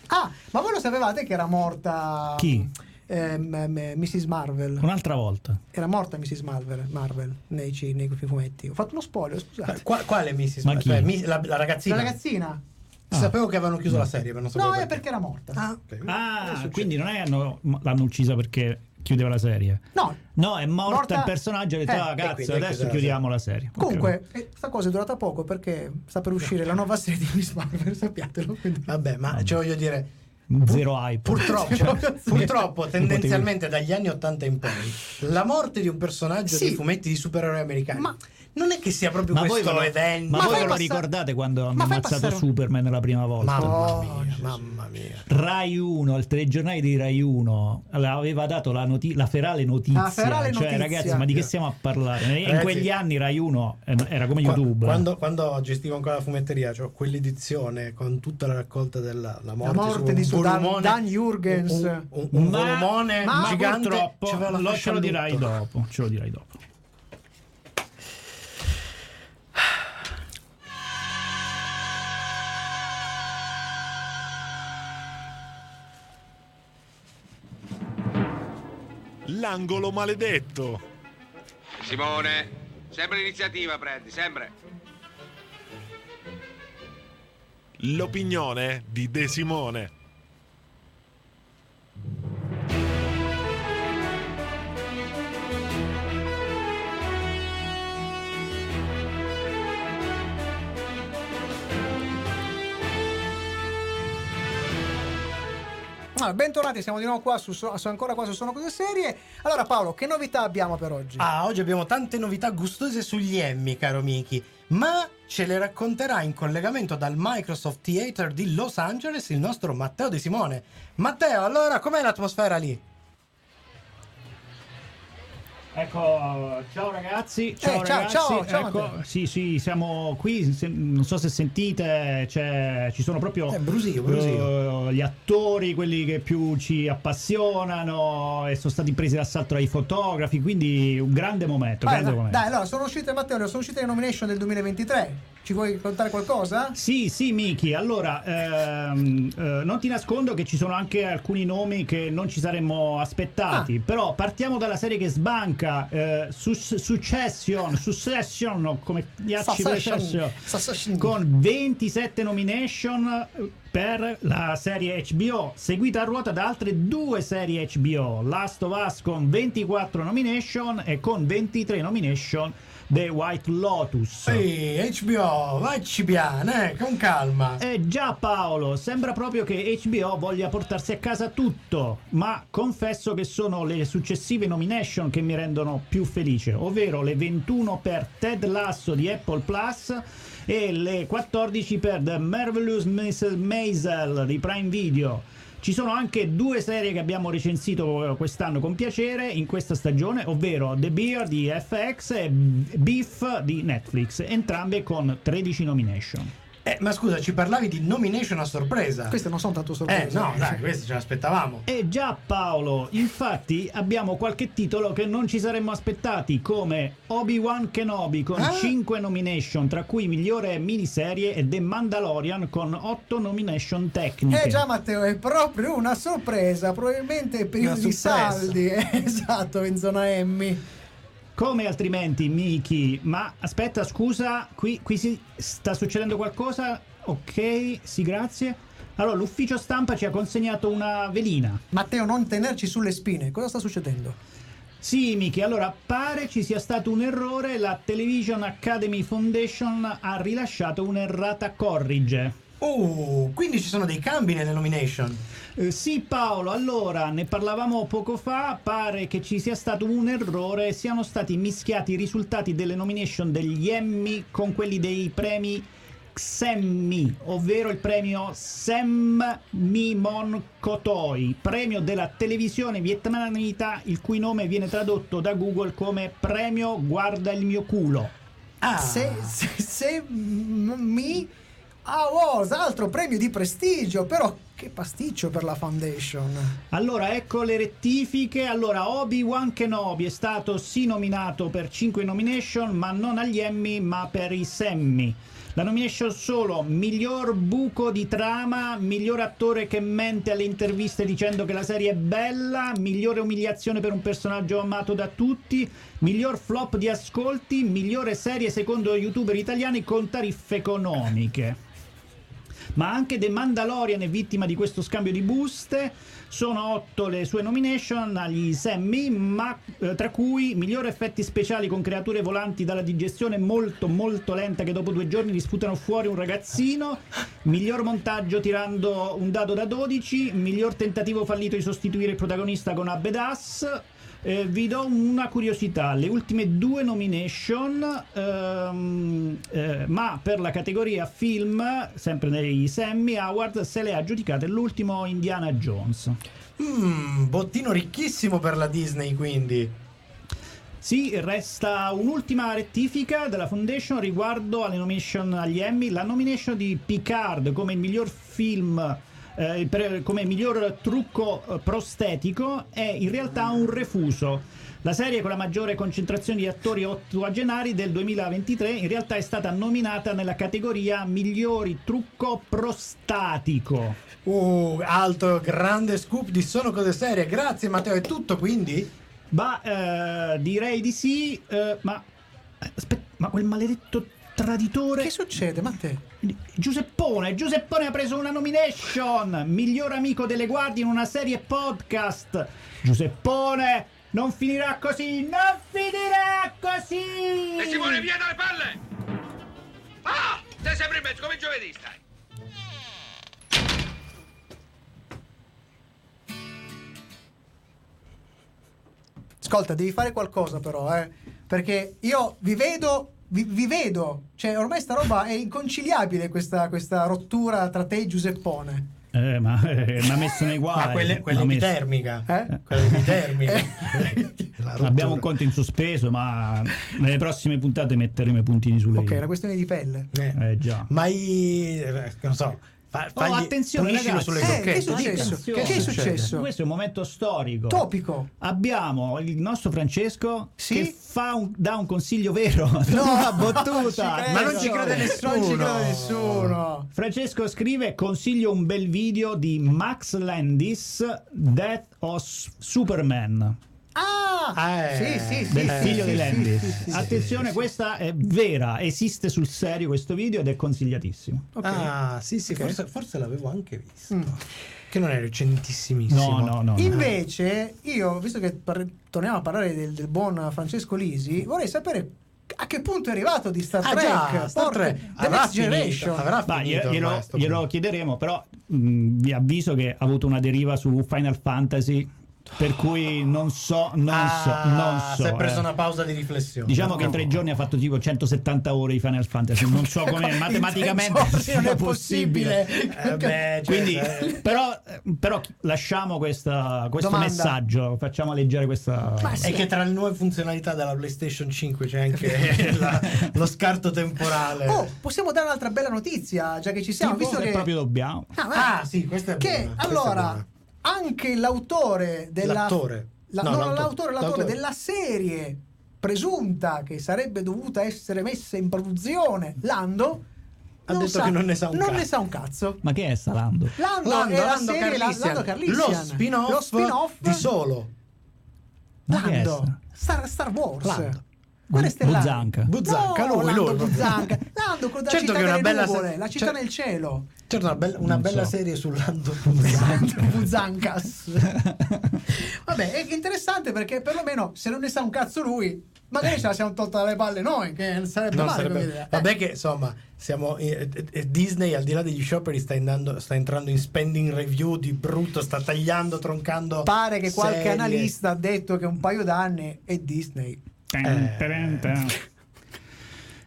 Ah, ma voi lo sapevate che era morta Chi? ehm, ehm, Mrs. Marvel? Un'altra volta. Era morta Mrs. Marvel, Marvel nei, nei fumetti. Ho fatto uno spoiler, scusate. Qua- quale Mrs. Ma Ma chi? cioè, mi- la, la ragazzina? La ragazzina? Sapevo che avevano chiuso la serie, ma non sapevo No, è perché era morta. Ah, ok. Ah, quindi non è che hanno- l'hanno uccisa perché chiudeva la serie. No, No, è morta, Morta- il personaggio e ha detto, Eh, ah, cazzo, adesso chiudiamo la serie. Comunque, eh, sta cosa è durata poco perché sta per uscire la nuova serie di Miss Marvel, sappiatelo. quindi- Vabbè, ma cioè, voglio dire. Zero hype. purtroppo, Sì. purtroppo tendenzialmente dagli anni 80 in poi, la morte di un personaggio Sì. dei fumetti di supereroi americani Ma- non è che sia proprio Ma voi questo ve lo, evento. ma Ma voi lo passare- ricordate quando hanno ammazzato passare un- Superman la prima volta? Mamma mia, mamma mia. Rai 1, il telegiornale di Rai 1 aveva dato la, noti- la ferale notizia. La ferale cioè, notizia. ragazzi, ma di che stiamo a parlare? In Ragazzi, quegli anni Rai 1 eh, era come YouTube. eh. Quando, quando gestivo ancora la fumetteria, cioè quell'edizione con tutta la raccolta della la morte, La morte su di un su Dan- volumone- Dan Jurgens. un, un, un Ma- volumone ma gigante purtroppo lo ce lo dirai dopo. Ce lo dirai dopo. L'angolo maledetto. Simone, sempre l'iniziativa prendi, sempre. L'opinione di De Simone. Ah, bentornati, siamo di nuovo qua su, su- ancora qua su Sono Cose Serie. Allora Paolo, che novità abbiamo per oggi? Ah, oggi abbiamo tante novità gustose sugli Emmy, caro Miki, ma ce le racconterà in collegamento dal Microsoft Theater di Los Angeles il nostro Matteo De Simone. Matteo, allora com'è l'atmosfera lì? Ecco, ciao ragazzi, ciao Eh, ciao, ragazzi. ciao, ciao, Ecco, sì, sì, siamo qui, se- non so se sentite, c'è- ci sono proprio Eh, brusio, brusio. eh, gli attori, quelli che più ci appassionano e sono stati presi d'assalto dai fotografi, quindi un grande momento, Vai, grande dai, momento. dai, allora sono uscite Matteo, sono uscite le nomination del 2023. Ci vuoi contare qualcosa? Sì, sì, Miki. Allora, ehm, eh, non ti nascondo che ci sono anche alcuni nomi che non ci saremmo aspettati. Ah. Però partiamo dalla serie che sbanca. Eh, Sus- Succession, Succession, come. Succession. con 27 nomination eh, per la serie HBO, seguita a ruota da altre due serie HBO, Last of Us con 24 nomination e con 23 nomination The White Lotus. Ehi, HBO, vacci piano, eh, con calma. Eh già Paolo, sembra proprio che HBO voglia portarsi a casa tutto, ma confesso che sono le successive nomination che mi rendono più felice, ovvero le 21 per Ted Lasso di Apple Plus e le 14 per The Marvelous Mrs. Maisel di Prime Video. Ci sono anche due serie che abbiamo recensito quest'anno con piacere in questa stagione, ovvero The Bear di FX e Beef di Netflix, entrambe con 13 nomination. Eh, ma scusa, ci parlavi di nomination a sorpresa. Queste non sono tanto Eh, sorprese. no, dai, questo ce l'aspettavamo. Eh già Paolo, infatti abbiamo qualche titolo che non ci saremmo aspettati come Obi-Wan Kenobi con Ah? 5 nomination, tra cui migliore miniserie e The Mandalorian con 8 nomination tecniche. Eh già Matteo, è proprio una sorpresa, probabilmente di sorpresa. saldi, eh, esatto, in zona Emmy. Come altrimenti, Miki? Ma aspetta, scusa, qui, qui si sta succedendo qualcosa? Ok, sì, grazie. Allora, l'ufficio stampa ci ha consegnato una velina. Matteo, non tenerci sulle spine, cosa sta succedendo? Sì, Miki, allora pare ci sia stato un errore, la Television Academy Foundation ha rilasciato un'errata corrige. Uh, quindi ci sono dei cambi nelle nomination. Eh, sì Paolo, allora ne parlavamo poco fa, pare che ci sia stato un errore, siano stati mischiati i risultati delle nomination degli Emmy con quelli dei premi XEMMI, ovvero il premio Sem Mimon Kotoi, premio della televisione vietnamita il cui nome viene tradotto da Google come premio Guarda il mio culo. Ah, Se, se, se mi Awards, altro premio di prestigio, però Che pasticcio per la Foundation. Allora, ecco le rettifiche. Allora, Obi-Wan Kenobi è stato sì nominato per 5 nomination, ma non agli Emmy, ma per i Semmy. La nomination solo miglior buco di trama, miglior attore che mente alle interviste dicendo che la serie è bella, migliore umiliazione per un personaggio amato da tutti, miglior flop di ascolti, migliore serie secondo youtuber italiani con tariffe economiche ma anche The Mandalorian è vittima di questo scambio di buste. Sono otto le sue nomination agli Sammy, ma eh, tra cui migliori effetti speciali con creature volanti dalla digestione molto molto lenta che dopo due giorni disputano fuori un ragazzino, miglior montaggio tirando un dado da 12, miglior tentativo fallito di sostituire il protagonista con Abedas. Eh, vi do una curiosità, le ultime due nomination, ehm, eh, ma per la categoria film, sempre nei Sammy Award, se le ha aggiudicate l'ultimo Indiana Jones. Mm, bottino ricchissimo per la Disney, quindi. Sì, resta un'ultima rettifica della Foundation riguardo alle nomination agli Emmy. La nomination di Picard come il miglior film eh, per- come miglior trucco eh, prostetico è in realtà un refuso. La serie con la maggiore concentrazione di attori ottuagenari del 2023 in realtà è stata nominata nella categoria migliori trucco prostatico. Uh, alto, grande scoop di Sono Cose Serie. Grazie Matteo, è tutto quindi? Ma eh, direi di sì, eh, ma eh, aspetta, ma quel maledetto traditore Che succede, Matteo? Giuseppone, Giuseppone ha preso una nomination, miglior amico delle guardie in una serie podcast. Giuseppone, non finirà così, non finirà così. E Simone, via dalle palle! Ah! Sei sempre in mezzo, come giovedì stai. Ascolta, devi fare qualcosa però, eh. Perché io vi vedo, vi, vi vedo. Cioè, ormai sta roba è inconciliabile questa, questa rottura tra te e Giuseppone. Eh, ma eh, mi ha messo nei guai. Ah, quelle, quelle di messo- termica. Eh? Quelle di termica. Rottura. Abbiamo un conto in sospeso, ma nelle prossime puntate metteremo i puntini sulle Ok, è una questione di pelle. Eh. Eh già. Ma i... eh, non so. Fa, Oh, attenzione, ragazzi. sulle Eh, che è successo? Attenzione. Che è successo? Questo è un momento storico. Topico. Abbiamo il nostro Francesco Sì? che fa un- dà un consiglio vero. No, una battuta. ci Ma non ci crede nessuno. Non ci crede nessuno. Francesco scrive: Consiglio un bel video di Max Landis, Death of Superman, Ah! Eh, sì, sì, sì. del sì, figlio sì, di Landis. sì, sì, sì. Attenzione, questa è vera, esiste sul serio questo video ed è consigliatissimo. Ok. Ah, sì, sì, forse, forse l'avevo anche visto. Mm. Che non è recentissimissimo. No, no, no. Invece, io, visto che par- torniamo a parlare del, del buon Francesco Lisi, vorrei sapere a che punto è arrivato di Star Ah, Trek. già, Star Trek. The Avrà Next Generation. avrà Ma finito glielo, glielo chiederemo, però mh, vi avviso che ha avuto una deriva su Final Fantasy, per cui non so, non so, non Ah, so. Si è preso eh. una pausa di riflessione. Diciamo che in tre giorni ha fatto tipo 170 ore di Final Fantasy. Non so come matematicamente non è possibile. possibile. Eh, beh, cioè, Quindi, eh, però, però lasciamo questa- questo Domanda. messaggio, facciamo leggere questa. Ma sì. è che tra le nuove funzionalità della PlayStation 5 c'è anche la- lo scarto temporale. Oh, possiamo dare un'altra bella notizia, già che ci siamo, Sì, visto che... proprio dobbiamo. Ah, Ah, sì, questa è che buona, questa è allora buona. Anche l'autore della L'attore. la- No, no, l'autore. l'autore, l'autore della serie presunta che sarebbe dovuta essere messa in produzione Lando Ha detto che non ne sa un non cazzo. ne sa un cazzo Ma che è Salando? Lando, Lando, è la Lando serie Carlissian, Lando Carlissian. lo spin-off, Lo spin-off di Solo. Ma è Lando Star, Star Wars Lando. Quello è stellare. Buzzanca. Buzzanca, no, lui, Lando lui. Buzzanca Lando con la Certo città che è una bella se- nuvole la città cer- nel cielo Certo, una bella, una bella so. serie su Lando Buzancas. Vabbè, è interessante perché perlomeno se non ne sa un cazzo lui, magari ce la siamo tolta dalle palle noi, che sarebbe Non male come sarebbe- idea. Vabbè che insomma siamo eh, eh, Disney al di là degli scioperi sta, andando- sta entrando in spending review di brutto, sta tagliando, troncando. Pare che qualche serie. analista ha detto che un paio d'anni è Disney. Tan.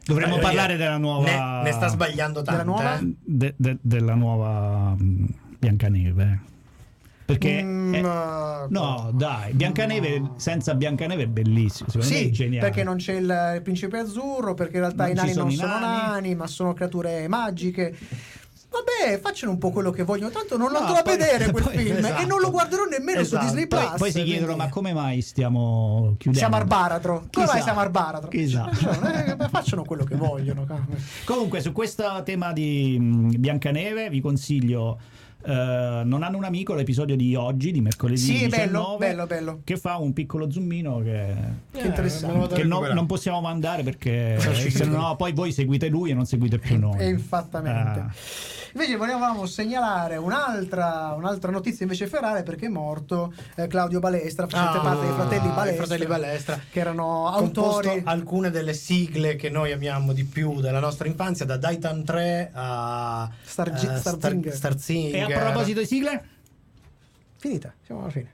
Dovremmo Voglio parlare dire, della nuova. Ne, ne sta sbagliando tante. Della nuova? eh. de- de- della nuova mm, Biancaneve. Perché. Mm, è- No, dai, Biancaneve senza Biancaneve è bellissimo. Secondo me è Sì, geniale. perché non c'è il principe azzurro, perché in realtà Non i nani sono non i sono nani. nani, ma sono creature magiche. Vabbè, facciano un po' quello che vogliono, tanto non lo No, andrò a poi- vedere quel poi- film esatto. e non lo guarderò nemmeno Esatto. su Disney Poi, Plus. poi si chiedono: ma come mai stiamo chiudendo? Siamo al baratro. Come mai Chissà. siamo al baratro? Chissà. Cioè, facciano quello che vogliono. Comunque, su questo tema di Biancaneve, vi consiglio. Eh, non hanno un amico l'episodio di oggi, di mercoledì Sì, 19, bello, bello, bello. che fa un piccolo zoomino che, Che interessante. vado a che no- non possiamo mandare perché se no poi voi seguite lui e non seguite più noi. E infattamente. Ah. Invece volevamo segnalare un'altra, un'altra notizia invece ferale perché è morto eh, Claudio Balestra, facente Ah, parte dei fratelli Balestra, fratelli Balestra. che erano autori alcune delle sigle che noi amiamo di più della nostra infanzia, da Daitan 3 a Star- eh, Starzinger. Starzinger. A proposito di sigle, finita, siamo alla fine.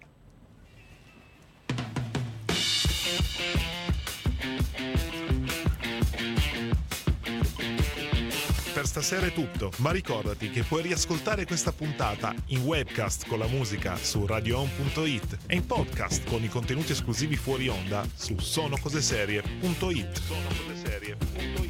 Per stasera è tutto, ma ricordati che puoi riascoltare questa puntata in webcast con la musica su radioon.it e in podcast con i contenuti esclusivi fuori onda su sonocoseserie.it. Sonocoseserie.it.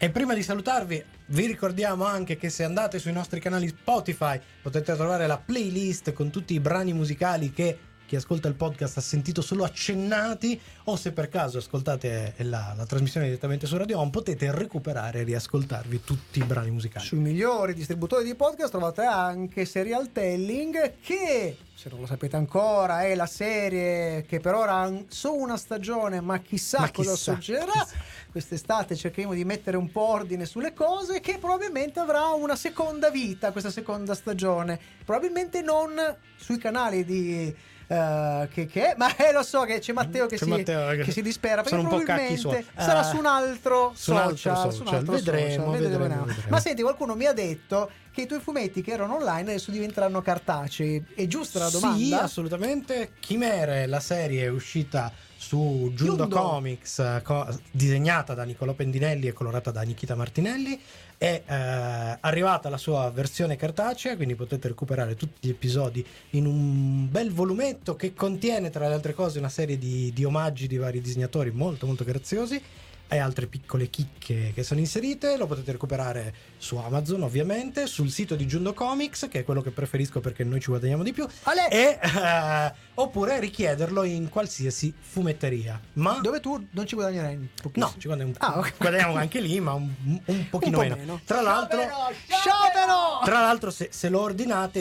E prima di salutarvi, vi ricordiamo anche che se andate sui nostri canali Spotify potete trovare la playlist con tutti i brani musicali che chi ascolta il podcast ha sentito solo accennati o se per caso ascoltate la, la trasmissione direttamente su Radio On potete recuperare e riascoltarvi tutti i brani musicali. Sui migliori distributori di podcast trovate anche Serial Telling che, se non lo sapete ancora, è la serie che per ora ha solo una stagione, ma chissà, Ma cosa chissà, succederà. chissà. Quest'estate cercheremo di mettere un po' ordine sulle cose che probabilmente avrà una seconda vita, questa seconda stagione. Probabilmente non sui canali di... eh, che, che è, ma eh, lo so che c'è Matteo che, C'è si, Matteo che- che si dispera perché probabilmente sarà Eh, su un altro su un altro social, su un altro Vedremo, social. vedremo, Vedremo. vedremo. Ma senti, qualcuno mi ha detto che i tuoi fumetti che erano online adesso diventeranno cartacei. È giusta la domanda? Sì, assolutamente. Chimere, la serie è uscita su Giundo Giundo. Comics, co- disegnata da Niccolò Pendinelli e colorata da Nikita Martinelli. È eh, arrivata la sua versione cartacea, quindi potete recuperare tutti gli episodi in un bel volumetto che contiene, tra le altre cose, una serie di, di omaggi di vari disegnatori molto, molto graziosi e altre piccole chicche che sono inserite. Lo potete recuperare su Amazon, ovviamente, sul sito di Giundo Comics, che è quello che preferisco perché noi ci guadagniamo di più. Ale! E, eh, oppure richiederlo in qualsiasi fumetteria. Ma Dove tu non ci guadagnerai no, ci guadagniamo, Ah, ok. guadagniamo anche lì, ma un, un pochino po' meno. meno. Tra l'altro, Sciopero! tra l'altro se, se lo ordinate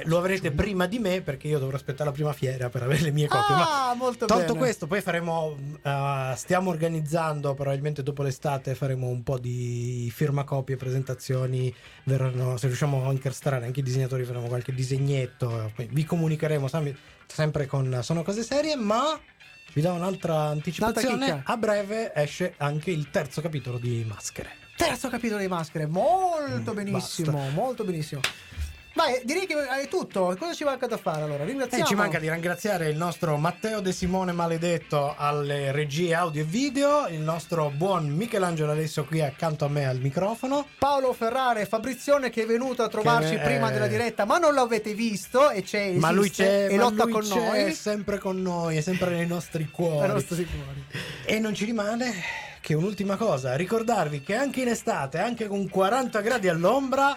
eh, lo avrete prima di me perché io dovrò aspettare la prima fiera per avere le mie copie. ma Ah, molto Tolto bene. questo, poi faremo. eh, stiamo organizzando probabilmente dopo l'estate. Faremo un po' di firmacopie, presentazioni. Verranno, se riusciamo a incastrare anche i disegnatori, faremo qualche disegnetto. vi comunicheremo sem- sempre con Sono cose serie. Ma vi do un'altra anticipazione. A breve esce anche il terzo capitolo di Maschere. Terzo capitolo di maschere, molto Mm, benissimo, basta. molto benissimo. Vai, direi che è tutto. Cosa ci manca da fare allora? Ringraziamo. Eh, ci manca di ringraziare il nostro Matteo De Simone Maledetto alle regie audio e video, il nostro buon Michelangelo Alessio qui accanto a me al microfono. Paolo Ferrare Fabrizione che è venuto a trovarci Che- prima eh. della diretta, ma non l'avete visto e c'è ma lui esiste c'è, e ma lotta lui con c'è, noi. è sempre con noi, è sempre nei nostri cuori. nostri cuori. E non ci rimane che un'ultima cosa, ricordarvi che anche in estate, anche con 40 gradi all'ombra,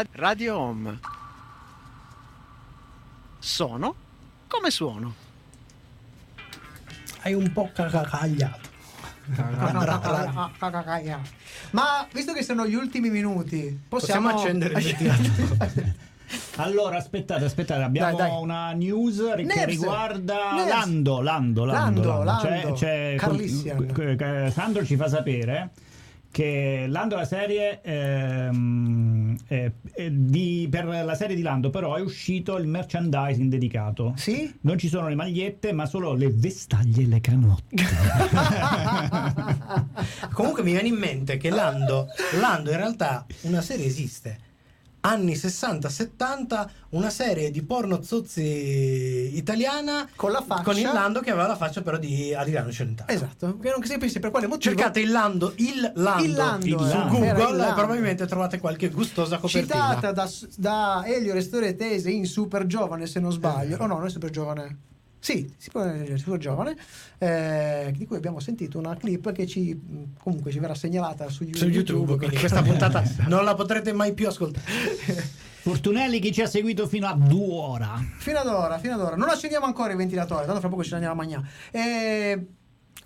Ra- Radio Home. Sono come suono. Hai un po' cacacagliato. Ma visto che sono gli ultimi minuti, possiamo, Possiamo accendere il ventilatore. Allora, aspettate, aspettate, abbiamo Dai, dai. una news che riguarda Nerds. Lando, Lando, Lando. Lando, Lando. Lando. C'è- c'è- Carlissian. Sandro ci fa sapere che Lando la serie ehm, eh, eh, di- per la serie di Lando però è uscito il merchandising dedicato Sì? non ci sono le magliette ma solo le vestaglie e le canotte Comunque mi viene in mente che Lando, Lando in realtà una serie esiste. Anni 60-70, una serie di porno zozzi italiana Con la faccia. con il Lando che aveva la faccia però di Adriano Celentano. Esatto, che non si pensi per quale motivo. Cercate il Lando, il Lando, Il Lando, Il su Lando. Il Google e Lando. probabilmente trovate qualche gustosa copertina. Citata da, da Elio Restore Tese in Super Giovane, se non sbaglio. Oh no, non è Super Giovane. Sì, si può leggere Super Giovane, eh, di cui abbiamo sentito una clip che ci comunque ci verrà segnalata su YouTube. Su YouTube, quindi questa puntata non la potrete mai più ascoltare. Fortunelli chi ci ha seguito fino a due ora Fino ad ora, fino ad ora. Non accendiamo ancora il ventilatore, tanto fra poco ci andiamo a mangiare. Eh,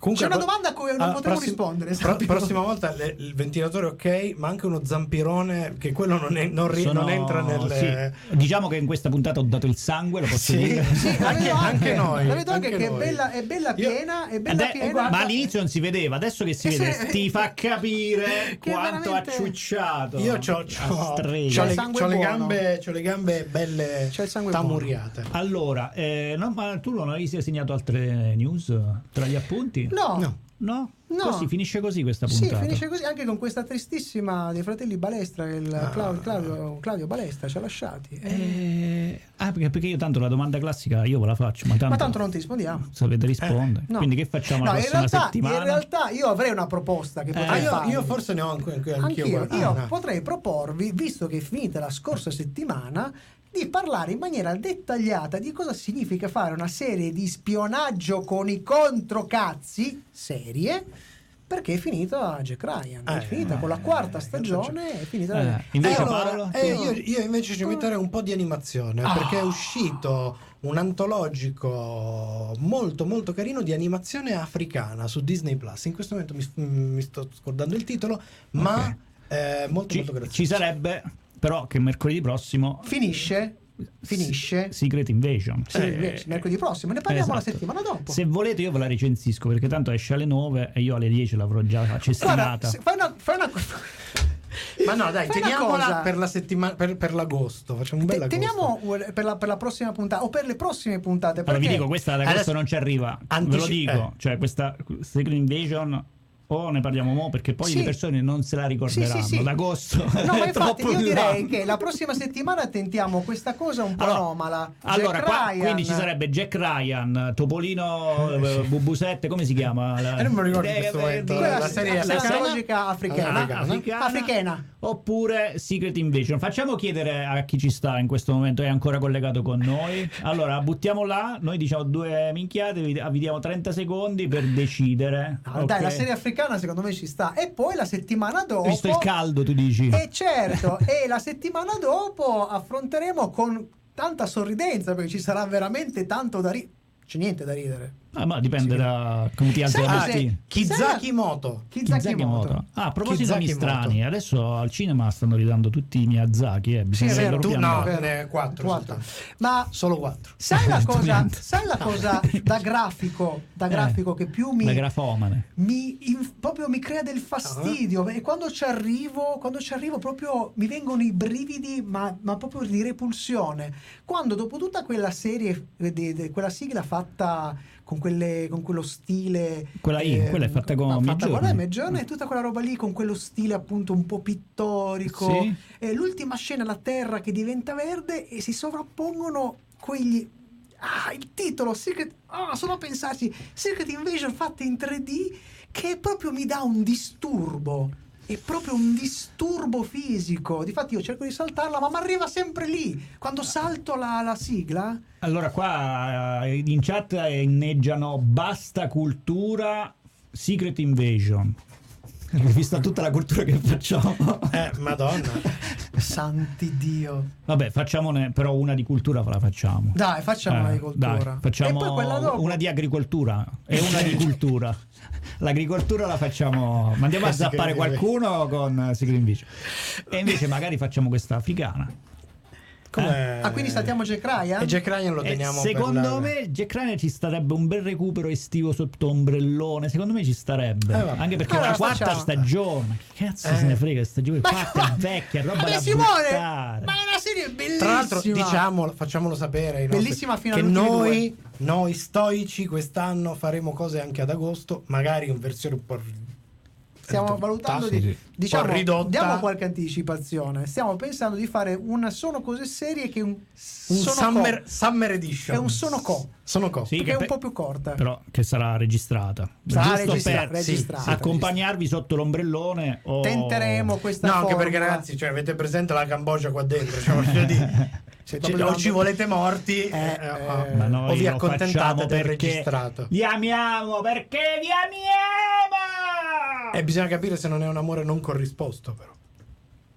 Comunque, C'è una domanda a cui non allora, potremo prossim- rispondere, pro- sappiamo. prossima volta le- il ventilatore ok, ma anche uno zampirone che quello non, è- non ri- Sono- non entra nel... sì. diciamo che in questa puntata ho dato il sangue lo posso Sì. dire sì, la Anche- anche noi, La vedo anche, anche che noi. è bella, è bella Io- piena, è bella Ade- piena. ma all'inizio non si vedeva, adesso che si Eh, vede ti fa capire quanto veramente- ha ciucciato. Io c'ho, La c'ho- le, c'ho le gambe, c'ho le gambe belle C'è il sangue tamuriate. Allora, eh, no, ma tu non avevi segnato altre news tra gli appunti? No, No. No? No. Così finisce così questa Sì, puntata. finisce così anche con questa tristissima dei fratelli Balestra, il Ah. Claudio, Claudio, Claudio Balestra ci ha lasciati. Eh, Eh, ah, perché, perché io tanto la domanda classica io ve la faccio, ma tanto, ma tanto non ti rispondiamo. sapete rispondere. No. Quindi che facciamo la No, in prossima realtà, settimana? in realtà io avrei una proposta che Eh. potrei Ah, io, farvi. io forse ne ho anche, anche anch'io. Io Ah, no. potrei proporvi, visto che è finita la scorsa settimana, di parlare in maniera dettagliata di cosa significa fare una serie di spionaggio con i controcazzi serie. Perché è finita Jack Ryan, è Eh, finita con la quarta stagione, è finita Eh, la- invece Eh, allora, eh, io, io invece ci metterei un po' di animazione Ah. perché è uscito un antologico molto molto carino di animazione africana su Disney Plus. In questo momento mi, mi sto scordando il titolo, ma Ok. eh, molto Ci, molto ci sarebbe, però, che mercoledì prossimo finisce, finisce. Secret Invasion. Sì, invece, mercoledì prossimo, ne parliamo la Esatto. settimana dopo. Se volete io ve la recensisco perché tanto esce alle 9 e io alle 10 l'avrò già Guarda, cestinata. se- fai una, fai una- Ma no, dai, Fai teniamola per la settimana per, per l'agosto. Facciamo un bel te- agosto. teniamo eh, per la, per la prossima puntata o per le prossime puntate. Allora vi dico, questa da questo Adesso- non ci arriva. Ve lo Antici- dico, eh. cioè questa Secret Invasion o ne parliamo mo perché poi Sì. le persone non se la ricorderanno. Sì, sì, sì. D'agosto No, ma infatti io direi là. che la prossima settimana tentiamo questa cosa un po' Allora, anomala. Allora, Jack qua- Ryan. quindi ci sarebbe Jack Ryan, Topolino, eh, Bubu7, come si chiama? La- Eh, non me lo ricordo in questo Eh, momento. eh, Quella la serie la africana? logica africana. Africana. africana, Africana. oppure Secret Invasion. Facciamo chiedere a chi ci sta in questo momento, è ancora collegato con noi. Allora, buttiamo là, noi diciamo due minchiate, vi, vi diamo 30 secondi per decidere. Ah, Dai, Ok? la serie africana secondo me ci sta. E poi la settimana dopo. Visto il caldo, tu dici. E certo, e la settimana dopo affronteremo con tanta sorridenza perché ci sarà veramente tanto da ridere. C'è niente da ridere. Ah, ma dipende da come ti alzi la mattina. Kizaki Moto. Kizaki Moto. Ah, a proposito di strani, Moto. adesso al cinema stanno ridando tutti i Miyazaki, eh. bisogna Sì, vero, Tu no, Vero. ne quattro. Quattro. soltanto. Ma Solo quattro. sai la cosa, sai la cosa da grafico, da Eh, grafico che più mi, La grafomane. mi in- proprio mi crea del fastidio e quando ci arrivo quando ci arrivo proprio mi vengono i brividi ma, ma proprio di repulsione quando dopo tutta quella serie eh, de- de- quella sigla fatta con, quelle, con quello stile Quella lì, quella è fatta con no, fatta Midjourney. con e tutta quella roba lì con quello stile appunto un po' pittorico Sì. e l'ultima scena la terra che diventa verde e si sovrappongono quegli ah il titolo Secret ah solo a pensarci Secret Invasion fatta in 3D che proprio mi dà un disturbo è proprio un disturbo fisico. Difatti io cerco di saltarla ma mi arriva sempre lì. Quando salto la, la sigla. Allora, qua eh, in chat inneggiano basta cultura, Secret Invasion. Vista tutta la cultura che facciamo. Eh, madonna. santi dio Vabbè, facciamone però una di cultura la facciamo. dai facciamo una Eh, di cultura dai, facciamo e dopo una di agricoltura e una di cultura. L'agricoltura la facciamo, mandiamo a zappare qualcuno con eh, Secret Invasion. E invece magari facciamo questa africana. Com'è? Ah, quindi saltiamo Jack Ryan? E Jack Ryan lo Eh, teniamo per secondo me Jack Ryan ci starebbe un bel recupero estivo sotto ombrellone. Secondo me ci starebbe. Eh. Anche perché è Allora, la quarta facciamo- stagione. Che cazzo Eh. se ne frega? Stagione Ma quarta è vecchia, è roba Ma da Simone, buttare. ma è una serie bellissima. Tra l'altro, diciamolo, facciamolo sapere Bellissima fino che all'ultimo noi, noi stoici quest'anno faremo cose anche ad agosto, magari in versione un po' Stiamo ridotta, valutando di sì. Diciamo ridotta. diamo qualche anticipazione. Stiamo pensando di fare una sono cose serie che un, un sono summer, co. summer edition. È un sono co. Sono co. Sì, che è un pe- po' più corta. Però che sarà registrata. Sarà registra- per registrata. accompagnarvi sotto l'ombrellone. O... Tenteremo questa No, anche formula. perché ragazzi, cioè, avete presente la Cambogia qua dentro? Cioè, voglio dire, se Sto ci- o ci volete morti Eh, eh, eh, oh, Ma noi o vi accontentate del perché registrato. Vi amiamo perché vi amiamo! E bisogna capire se non è un amore non corrisposto, però.